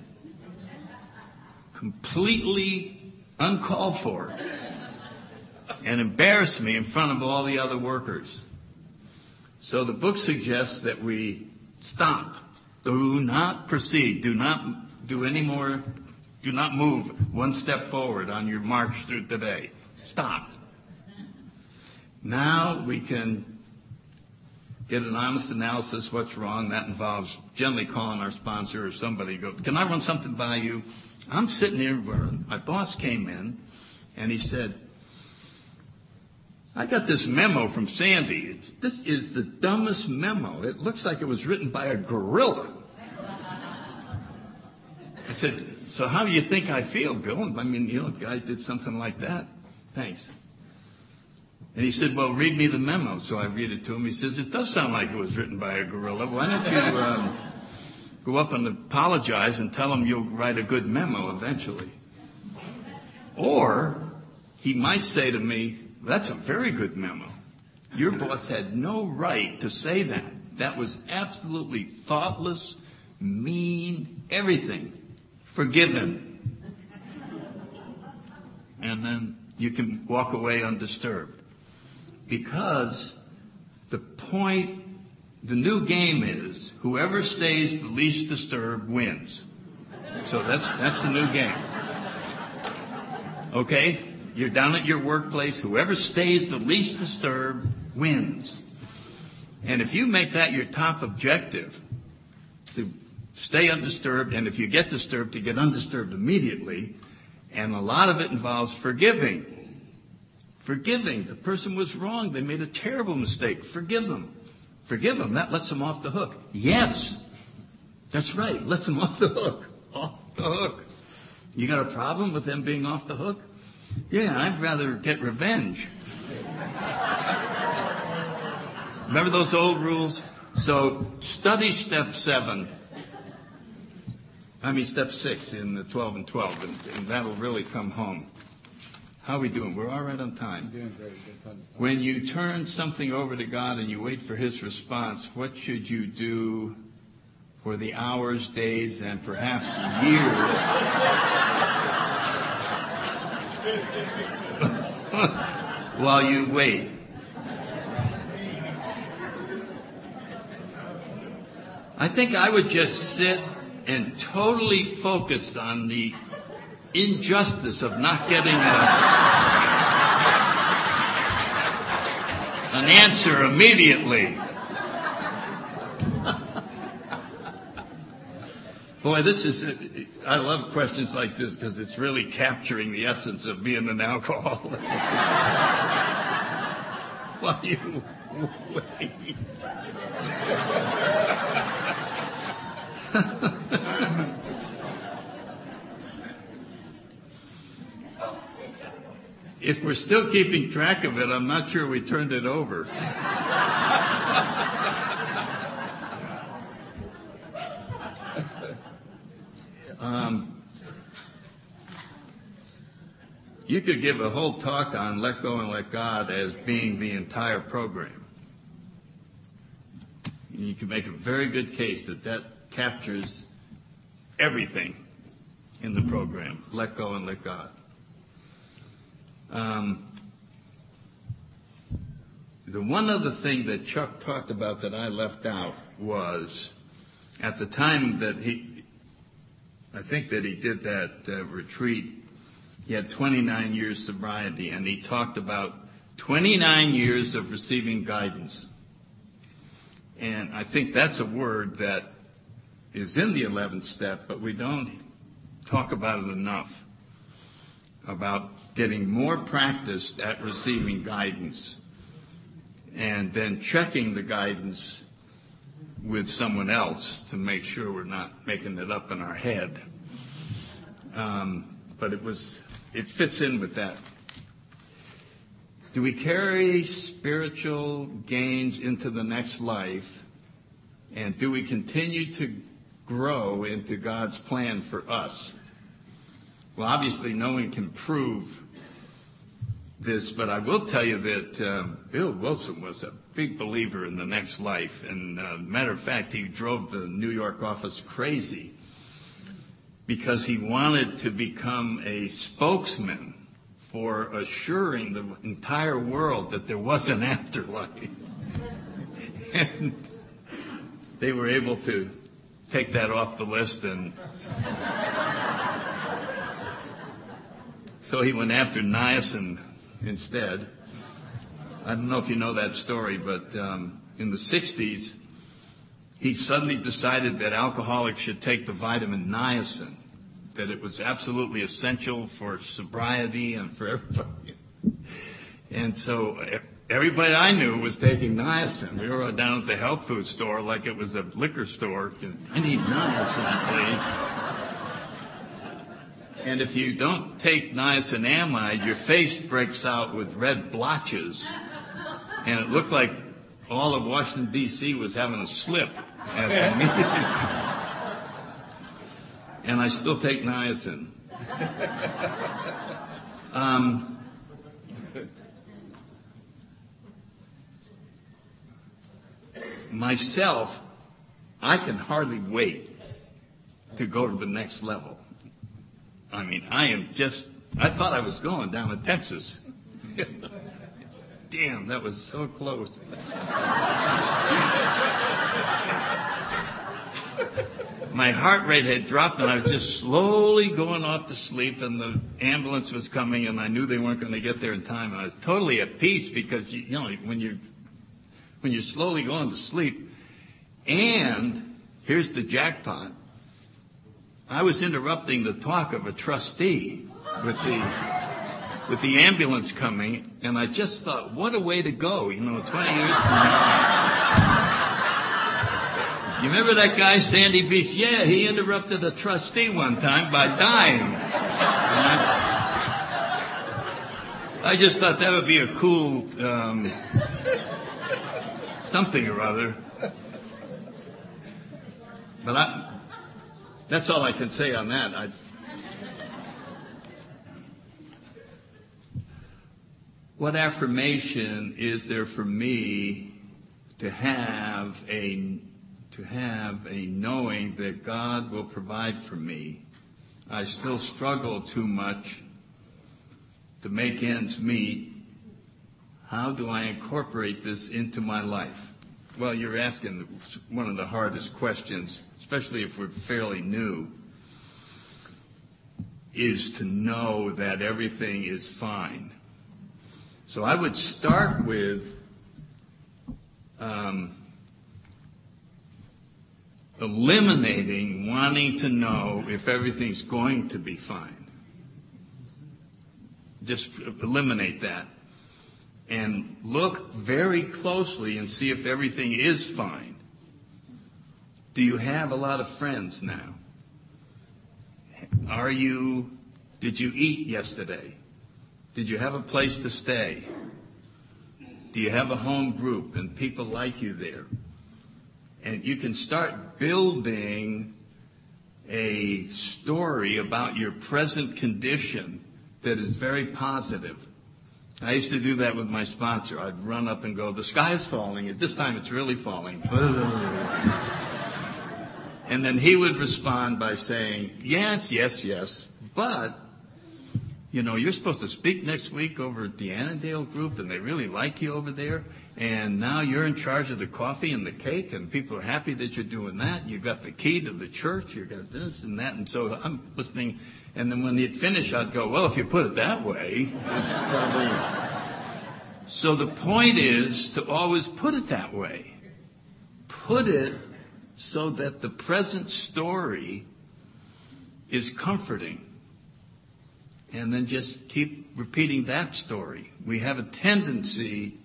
completely uncalled for and embarrassed me in front of all the other workers. So the book suggests that we stop. Do not proceed. Do not do any more. Do not move one step forward on your march through today. Stop. Now we can get an honest analysis what's wrong. That involves generally calling our sponsor or somebody. Go, can I run something by you? I'm sitting here where my boss came in and he said, I got this memo from Sandy. It's, this is the dumbest memo. It looks like it was written by a gorilla. I said, so how do you think I feel, Bill? I mean, you know, the guy did something like that. Thanks. And he said, well, read me the memo. So I read it to him. He says, it does sound like it was written by a gorilla. Why don't you um, go up and apologize and tell him you'll write a good memo eventually? Or he might say to me, that's a very good memo. Your boss had no right to say that. That was absolutely thoughtless, mean, everything. Forgive him. And then you can walk away undisturbed. Because the point, the new game is whoever stays the least disturbed wins. So that's, that's the new game. Okay? You're down at your workplace. Whoever stays the least disturbed wins. And if you make that your top objective, to stay undisturbed, and if you get disturbed, to get undisturbed immediately, and a lot of it involves forgiving. Forgiving. The person was wrong. They made a terrible mistake. Forgive them. Forgive them. That lets them off the hook. Yes. That's right. Lets them off the hook. Off the hook. You got a problem with them being off the hook? Yeah, I'd rather get revenge. Remember those old rules? So study step seven. I mean step six in the 12 and 12, and, and that'll really come home. How are we doing? We're all right on time. Doing great. Good time. When you turn something over to God and you wait for His response, what should you do for the hours, days, and perhaps years while you wait? I think I would just sit and totally focus on the injustice of not getting a, an answer immediately. Boy, this is, I love questions like this because it's really capturing the essence of being an alcoholic. While you wait. if we're still keeping track of it, I'm not sure we turned it over. um, you could give a whole talk on let go and let God as being the entire program. You can make a very good case that that captures everything in the program. Let go and let God. Um, the one other thing that Chuck talked about that I left out was at the time that he, I think that he did that uh, retreat, he had 29 years sobriety, and he talked about 29 years of receiving guidance. And I think that's a word that is in the 11th step, but we don't talk about it enough about getting more practiced at receiving guidance and then checking the guidance with someone else to make sure we're not making it up in our head. Um, but it was, it fits in with that. Do we carry spiritual gains into the next life? And do we continue to grow into God's plan for us? Well, obviously, no one can prove this, but I will tell you that uh, Bill Wilson was a big believer in the next life. And uh, matter of fact, he drove the New York office crazy because he wanted to become a spokesman for assuring the entire world that there was an afterlife. and they were able to take that off the list and so he went after niacin instead. I don't know if you know that story, but um, in the 60s, he suddenly decided that alcoholics should take the vitamin niacin, that it was absolutely essential for sobriety and for everybody. And so everybody I knew was taking niacin. We were down at the health food store like it was a liquor store. I need niacin, please. And if you don't take niacinamide, your face breaks out with red blotches. And it looked like all of Washington, D.C. was having a slip at the meeting. and I still take niacin. Um, myself, I can hardly wait to go to the next level. I mean, I am just, I thought I was going down to Texas. Damn, that was so close. My heart rate had dropped and I was just slowly going off to sleep and the ambulance was coming and I knew they weren't going to get there in time. I was totally at peace because, you, you know, when you're, when you're slowly going to sleep and here's the jackpot. I was interrupting the talk of a trustee with the with the ambulance coming, and I just thought, what a way to go, you know, 20 years from now. You remember that guy, Sandy Beach? Yeah, he interrupted a trustee one time by dying. I just thought that would be a cool um, something or other. But I, that's all I can say on that. I, what affirmation is there for me to have a to have a knowing that God will provide for me? I still struggle too much to make ends meet. How do I incorporate this into my life? Well, you're asking one of the hardest questions especially if we're fairly new, is to know that everything is fine. So I would start with um, eliminating wanting to know if everything's going to be fine. Just eliminate that. And look very closely and see if everything is fine. Do you have a lot of friends now? Are you, did you eat yesterday? Did you have a place to stay? Do you have a home group and people like you there? And you can start building a story about your present condition that is very positive. I used to do that with my sponsor. I'd run up and go, the sky's falling. At this time, it's really falling. and then he would respond by saying, yes, yes, yes, but, you know, you're supposed to speak next week over at the Annandale group and they really like you over there. And now you're in charge of the coffee and the cake and people are happy that you're doing that. You've got the key to the church. You've got this and that. And so I'm listening and then when he'd finish, I'd go, well, if you put it that way. So the point is to always put it that way. Put it so that the present story is comforting. And then just keep repeating that story. We have a tendency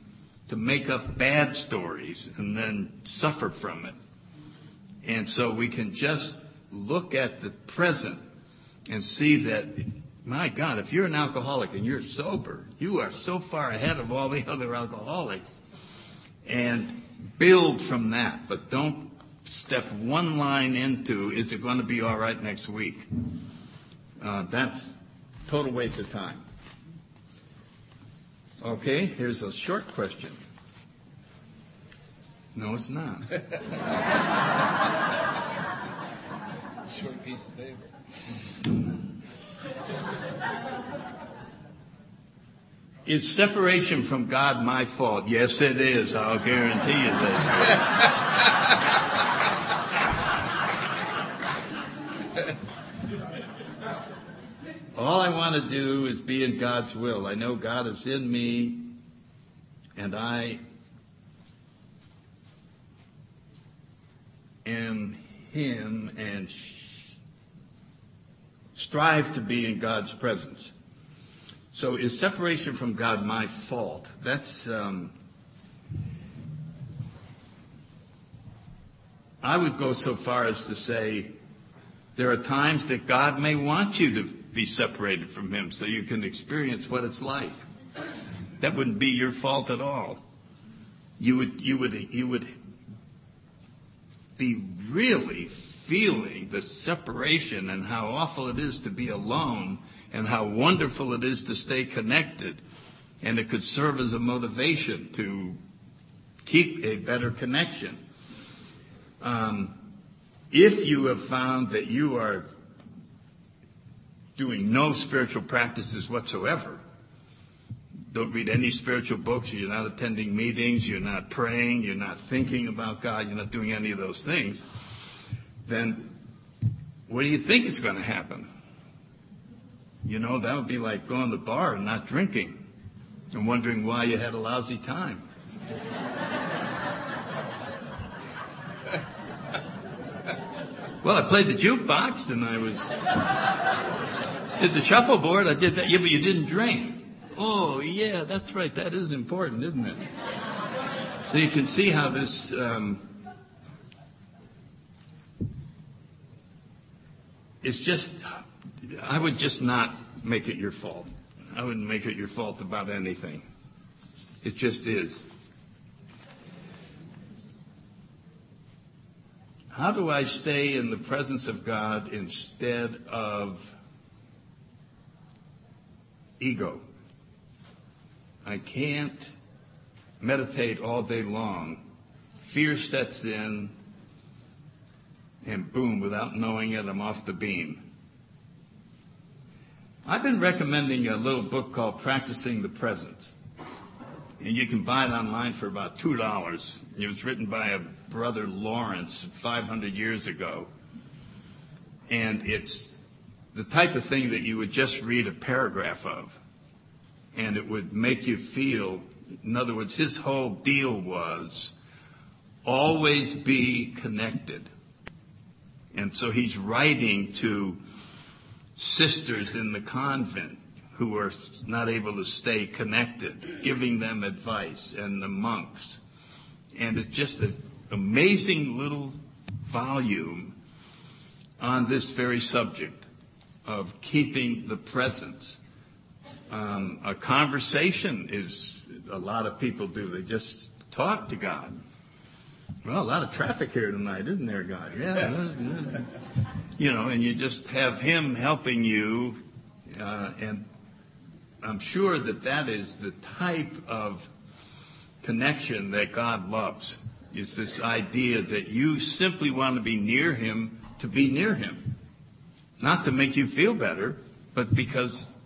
to make up bad stories and then suffer from it. And so we can just look at the present and see that, my God, if you're an alcoholic and you're sober, you are so far ahead of all the other alcoholics. And build from that, but don't step one line into, is it going to be all right next week? Uh, that's total waste of time. Okay, here's a short question. No, it's not. short piece of paper. Is separation from God my fault? Yes, it is. I'll guarantee you that. All I want to do is be in God's will. I know God is in me, and I am Him, and strive to be in God's presence. So is separation from God my fault? That's, um, I would go so far as to say there are times that God may want you to be separated from Him so you can experience what it's like. That wouldn't be your fault at all. You would, you would, you would be really feeling the separation and how awful it is to be alone and how wonderful it is to stay connected. And it could serve as a motivation to keep a better connection. Um, if you have found that you are doing no spiritual practices whatsoever, don't read any spiritual books, you're not attending meetings, you're not praying, you're not thinking about God, you're not doing any of those things, then what do you think is going to happen? You know, that would be like going to the bar and not drinking and wondering why you had a lousy time. well, I played the jukebox and I was did the shuffleboard. I did that. Yeah, but you didn't drink. Oh, yeah, that's right. That is important, isn't it? So you can see how this um, it's just, I would just not make it your fault. I wouldn't make it your fault about anything. It just is. How do I stay in the presence of God instead of ego? I can't meditate all day long. Fear sets in and boom, without knowing it, I'm off the beam. I've been recommending a little book called Practicing the Presence. And you can buy it online for about $2. It was written by a brother Lawrence 500 years ago. And it's the type of thing that you would just read a paragraph of. And it would make you feel, in other words, his whole deal was always be connected. And so he's writing to sisters in the convent who are not able to stay connected, giving them advice, and the monks. And it's just an amazing little volume on this very subject of keeping the presence. Um, a conversation is, a lot of people do, they just talk to God. Well, a lot of traffic here tonight, isn't there, God? Yeah. you know, and you just have Him helping you, uh, and I'm sure that that is the type of connection that God loves. It's this idea that you simply want to be near Him to be near Him. Not to make you feel better, but because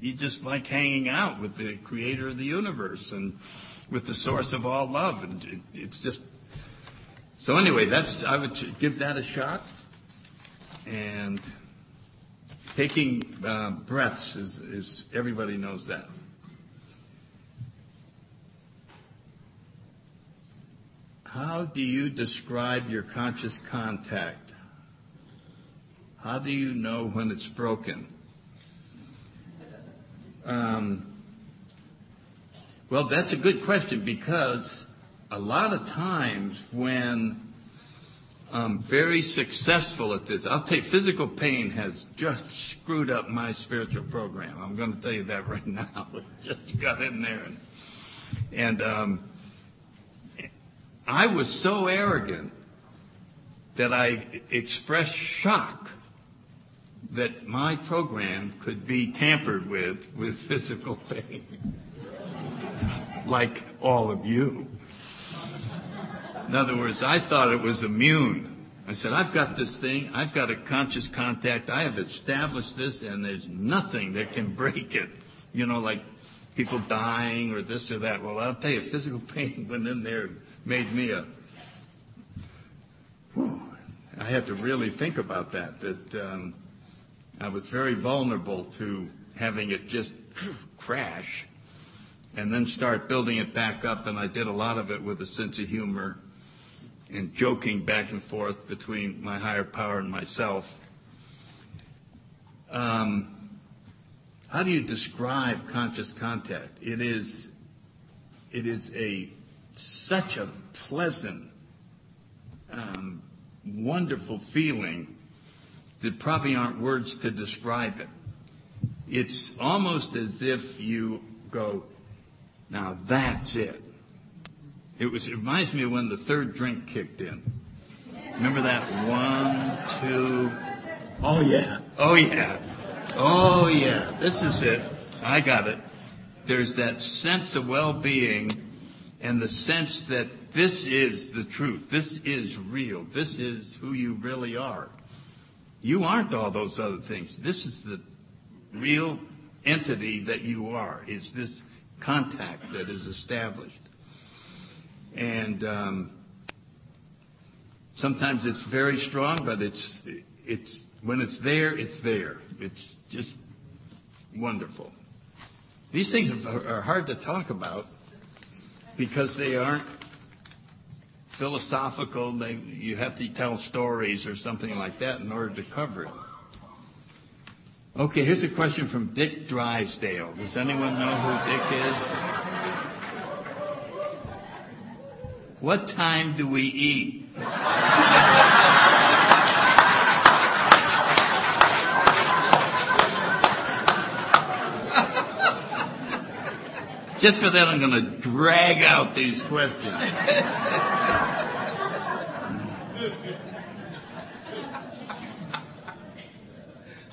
you just like hanging out with the creator of the universe and with the source of all love. And it's just, so anyway, that's, I would give that a shot. And taking uh, breaths is, is, everybody knows that. How do you describe your conscious contact? How do you know when it's broken? Um, well, that's a good question because a lot of times when I'm very successful at this, I'll tell you, physical pain has just screwed up my spiritual program. I'm going to tell you that right now. It just got in there. And, and um, I was so arrogant that I expressed shock that my program could be tampered with with physical pain, like all of you. In other words, I thought it was immune. I said, I've got this thing, I've got a conscious contact, I have established this, and there's nothing that can break it. You know, like people dying or this or that. Well, I'll tell you, physical pain went in there and made me a. Whew, I had to really think about that. That um, I was very vulnerable to having it just crash and then start building it back up. And I did a lot of it with a sense of humor and joking back and forth between my higher power and myself. Um, how do you describe conscious contact? It is, it is a such a pleasant, um, wonderful feeling that probably aren't words to describe it. It's almost as if you go, now that's it. It was, it reminds me of when the third drink kicked in. Remember that? one, two, oh. Oh yeah. Oh yeah. Oh yeah. This is it. I got it. There's that sense of well-being and the sense that this is the truth. This is real. This is who you really are. You aren't all those other things. This is the real entity that you are. It's this contact that is established. And um, sometimes it's very strong, but it's it's when it's there, it's there. It's just wonderful. These things are hard to talk about because they aren't philosophical. They, you have to tell stories or something like that in order to cover it. Okay, here's a question from Dick Drysdale. Does anyone know who Dick is? What time do we eat? Just for that, I'm going to drag out these questions.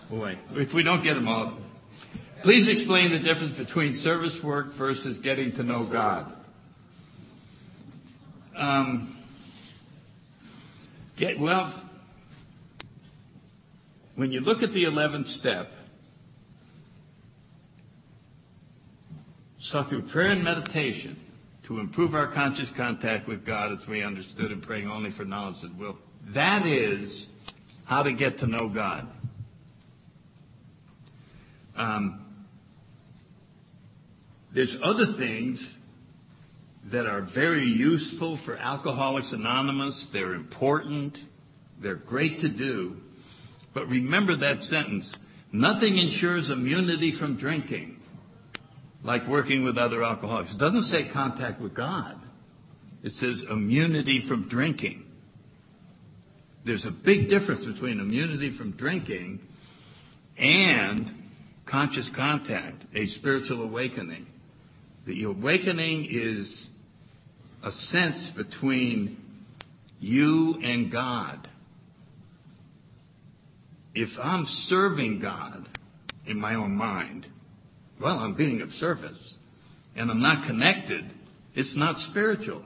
Boy, if we don't get them all. Please explain the difference between service work versus getting to know God. Um, get, well, when you look at the 11th step, so through prayer and meditation, to improve our conscious contact with God as we understood in praying only for knowledge and will. That is how to get to know God. Um, there's other things that are very useful for Alcoholics Anonymous. They're important. They're great to do. But remember that sentence. Nothing ensures immunity from drinking like working with other alcoholics. It doesn't say contact with God. It says immunity from drinking. There's a big difference between immunity from drinking and conscious contact, a spiritual awakening. The awakening is a sense between you and God. If I'm serving God in my own mind, well, I'm being of service and I'm not connected, it's not spiritual.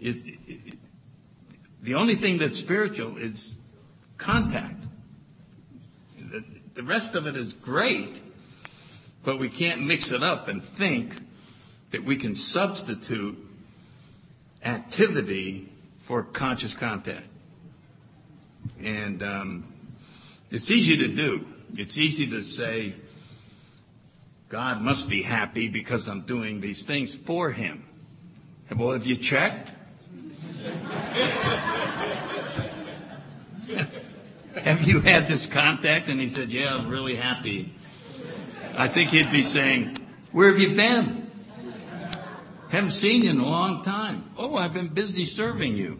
It, it, the only thing that's spiritual is contact. The, the rest of it is great, but we can't mix it up and think that we can substitute activity for conscious contact. And um, it's easy to do. It's easy to say, God must be happy because I'm doing these things for him. Well, have you checked? have you had this contact? And he said, Yeah, I'm really happy. I think he'd be saying, Where have you been? Haven't seen you in a long time. Oh, I've been busy serving you.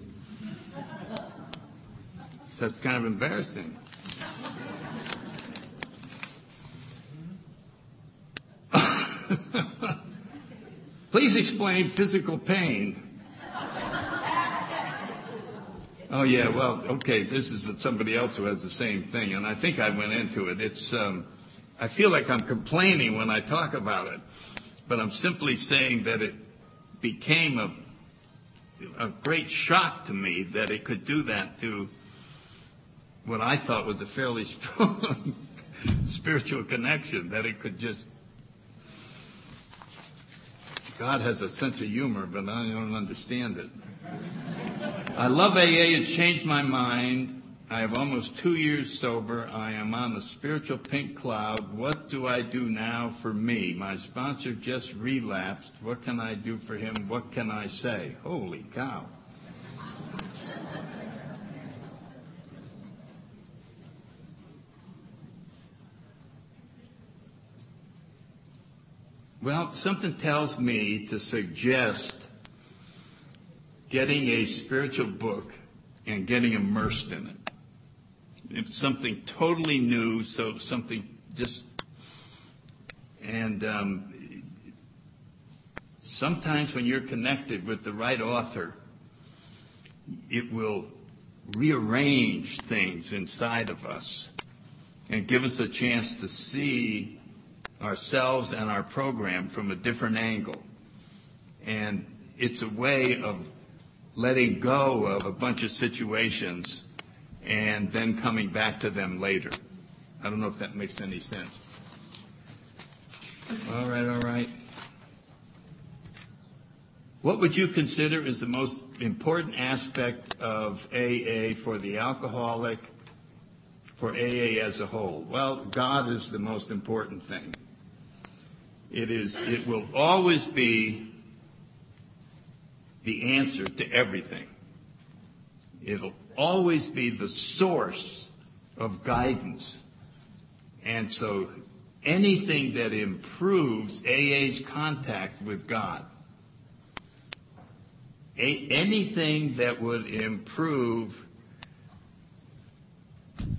So that's kind of embarrassing. Please explain physical pain. Oh yeah, well, okay. This is somebody else who has the same thing, and I think I went into it. It's, um, I feel like I'm complaining when I talk about it, but I'm simply saying that it became a great shock to me that it could do that to what I thought was a fairly strong spiritual connection. That it could just God has a sense of humor, but I don't understand it. I love AA. It's changed my mind. I have almost two years sober. I am on a spiritual pink cloud. What do I do now for me? My sponsor just relapsed. What can I do for him? What can I say? Holy cow. Well, something tells me to suggest getting a spiritual book and getting immersed in it. It's something totally new, so something just, and um, sometimes when you're connected with the right author, it will rearrange things inside of us and give us a chance to see ourselves and our program from a different angle. And it's a way of letting go of a bunch of situations and then coming back to them later. I don't know if that makes any sense. All right, all right. What would you consider is the most important aspect of AA for the alcoholic, for AA as a whole? Well, God is the most important thing. It is, it will always be the answer to everything. It'll always be the source of guidance. And so anything that improves AA's contact with God, a, anything that would improve,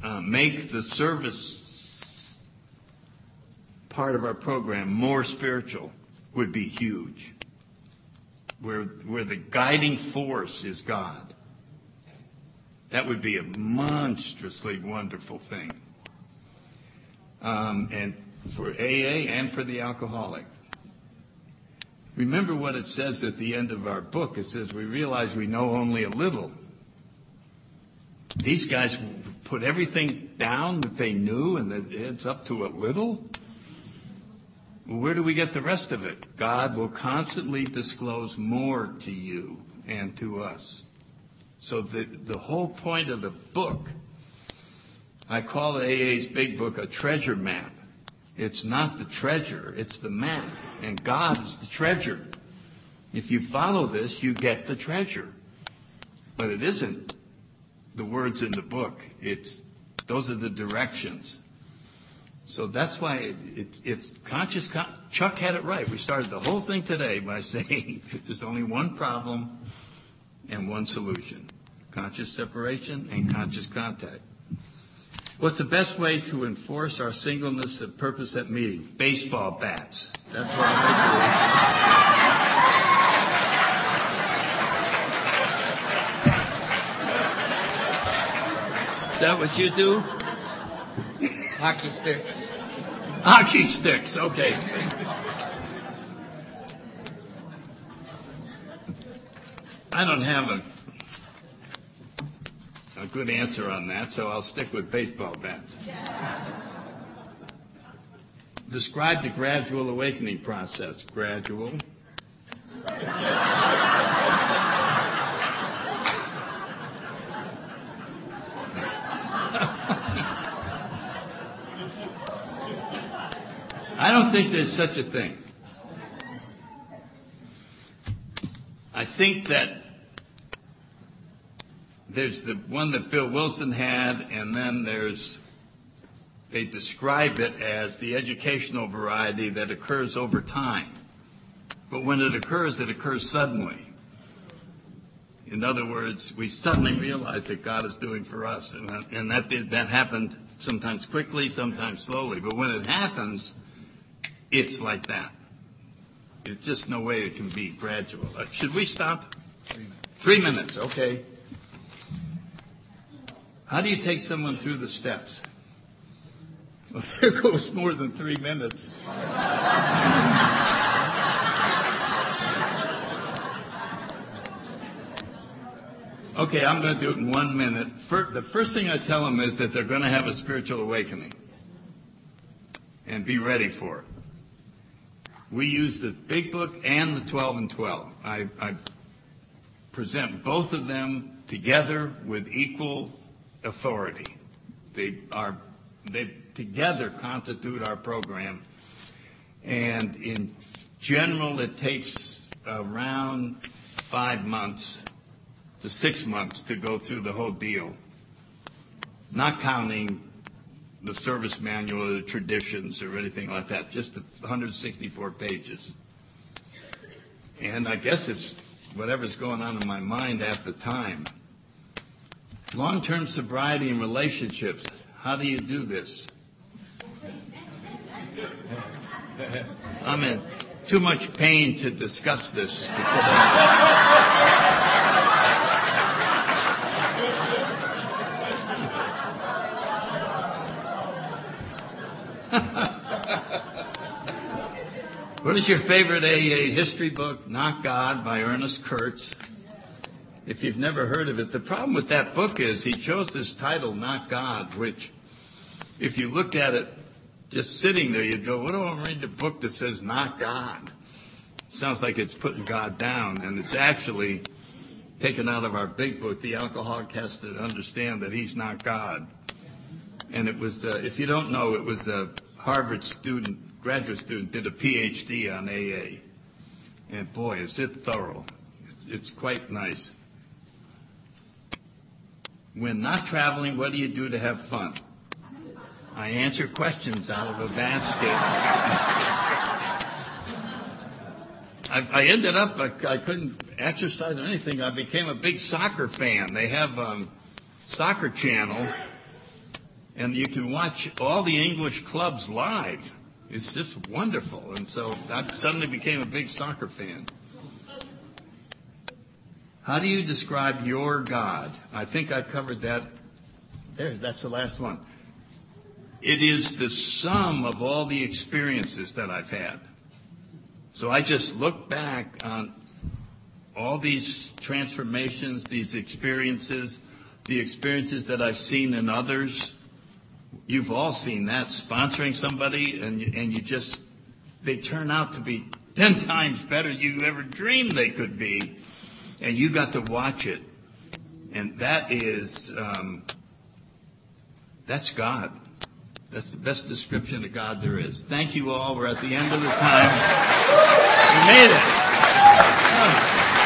uh, make the service part of our program more spiritual would be huge. Where, where the guiding force is God. That would be a monstrously wonderful thing. Um, and for AA and for the alcoholic. Remember what it says at the end of our book. It says, We realize we know only a little. These guys put everything down that they knew and it's up to a little. Where do we get the rest of it? God will constantly disclose more to you and to us. So the, the whole point of the book, I call AA's big book a treasure map. It's not the treasure, it's the map. And God is the treasure. If you follow this, you get the treasure. But it isn't the words in the book. It's, those are the directions. So that's why it, it, it's conscious. Con- Chuck had it right. We started the whole thing today by saying there's only one problem and one solution conscious separation and conscious contact. What's the best way to enforce our singleness of purpose at meeting? Baseball bats. That's what I do. Is that what you do? hockey sticks. Hockey sticks, okay. I don't have a, a good answer on that, so I'll stick with baseball bats. Describe the gradual awakening process. Gradual. I don't think there's such a thing. I think that there's the one that Bill Wilson had, and then there's, they describe it as the educational variety that occurs over time. But when it occurs, it occurs suddenly. In other words, we suddenly realize that God is doing for us, and that, and that, did, that happened sometimes quickly, sometimes slowly. But when it happens, it's like that. There's just no way it can be gradual. Uh, should we stop? Three minutes, okay. How do you take someone through the steps? Well, there goes more than three minutes. Okay, I'm going to do it in one minute. the first thing I tell them is that they're going to have a spiritual awakening and be ready for it. We use the big book and the 12 and 12. I, I present both of them together with equal authority. They are, they together constitute our program. And in general, it takes around five months to six months to go through the whole deal, not counting the service manual or the traditions or anything like that, just the 164 pages. And I guess it's whatever's going on in my mind at the time. Long term sobriety and relationships. How do you do this? I'm in too much pain to discuss this. what is your favorite AA history book? Not God by Ernest Kurtz. If you've never heard of it, the problem with that book is he chose this title, Not God, which, if you looked at it just sitting there, you'd go, what do I read a book that says Not God? Sounds like it's putting God down, and it's actually taken out of our big book. The alcoholic has to understand that he's not God. And it was, uh, if you don't know, it was a Harvard student, graduate student, did a PhD on AA. And boy, is it thorough. It's, it's quite nice. When not traveling, what do you do to have fun? I answer questions out of a basket. I, I, ended up, I, I, couldn't exercise or anything. I became a big soccer fan. They have um, soccer channel and you can watch all the English clubs live. It's just wonderful. And so I suddenly became a big soccer fan. How do you describe your God? I think I covered that. There, that's the last one. It is the sum of all the experiences that I've had. So I just look back on all these transformations, these experiences, the experiences that I've seen in others, You've all seen that, sponsoring somebody and and you just, they turn out to be 10 times better than you ever dreamed they could be. And you got to watch it. And that is, um, that's God. That's the best description of God there is. Thank you all. We're at the end of the time. We made it.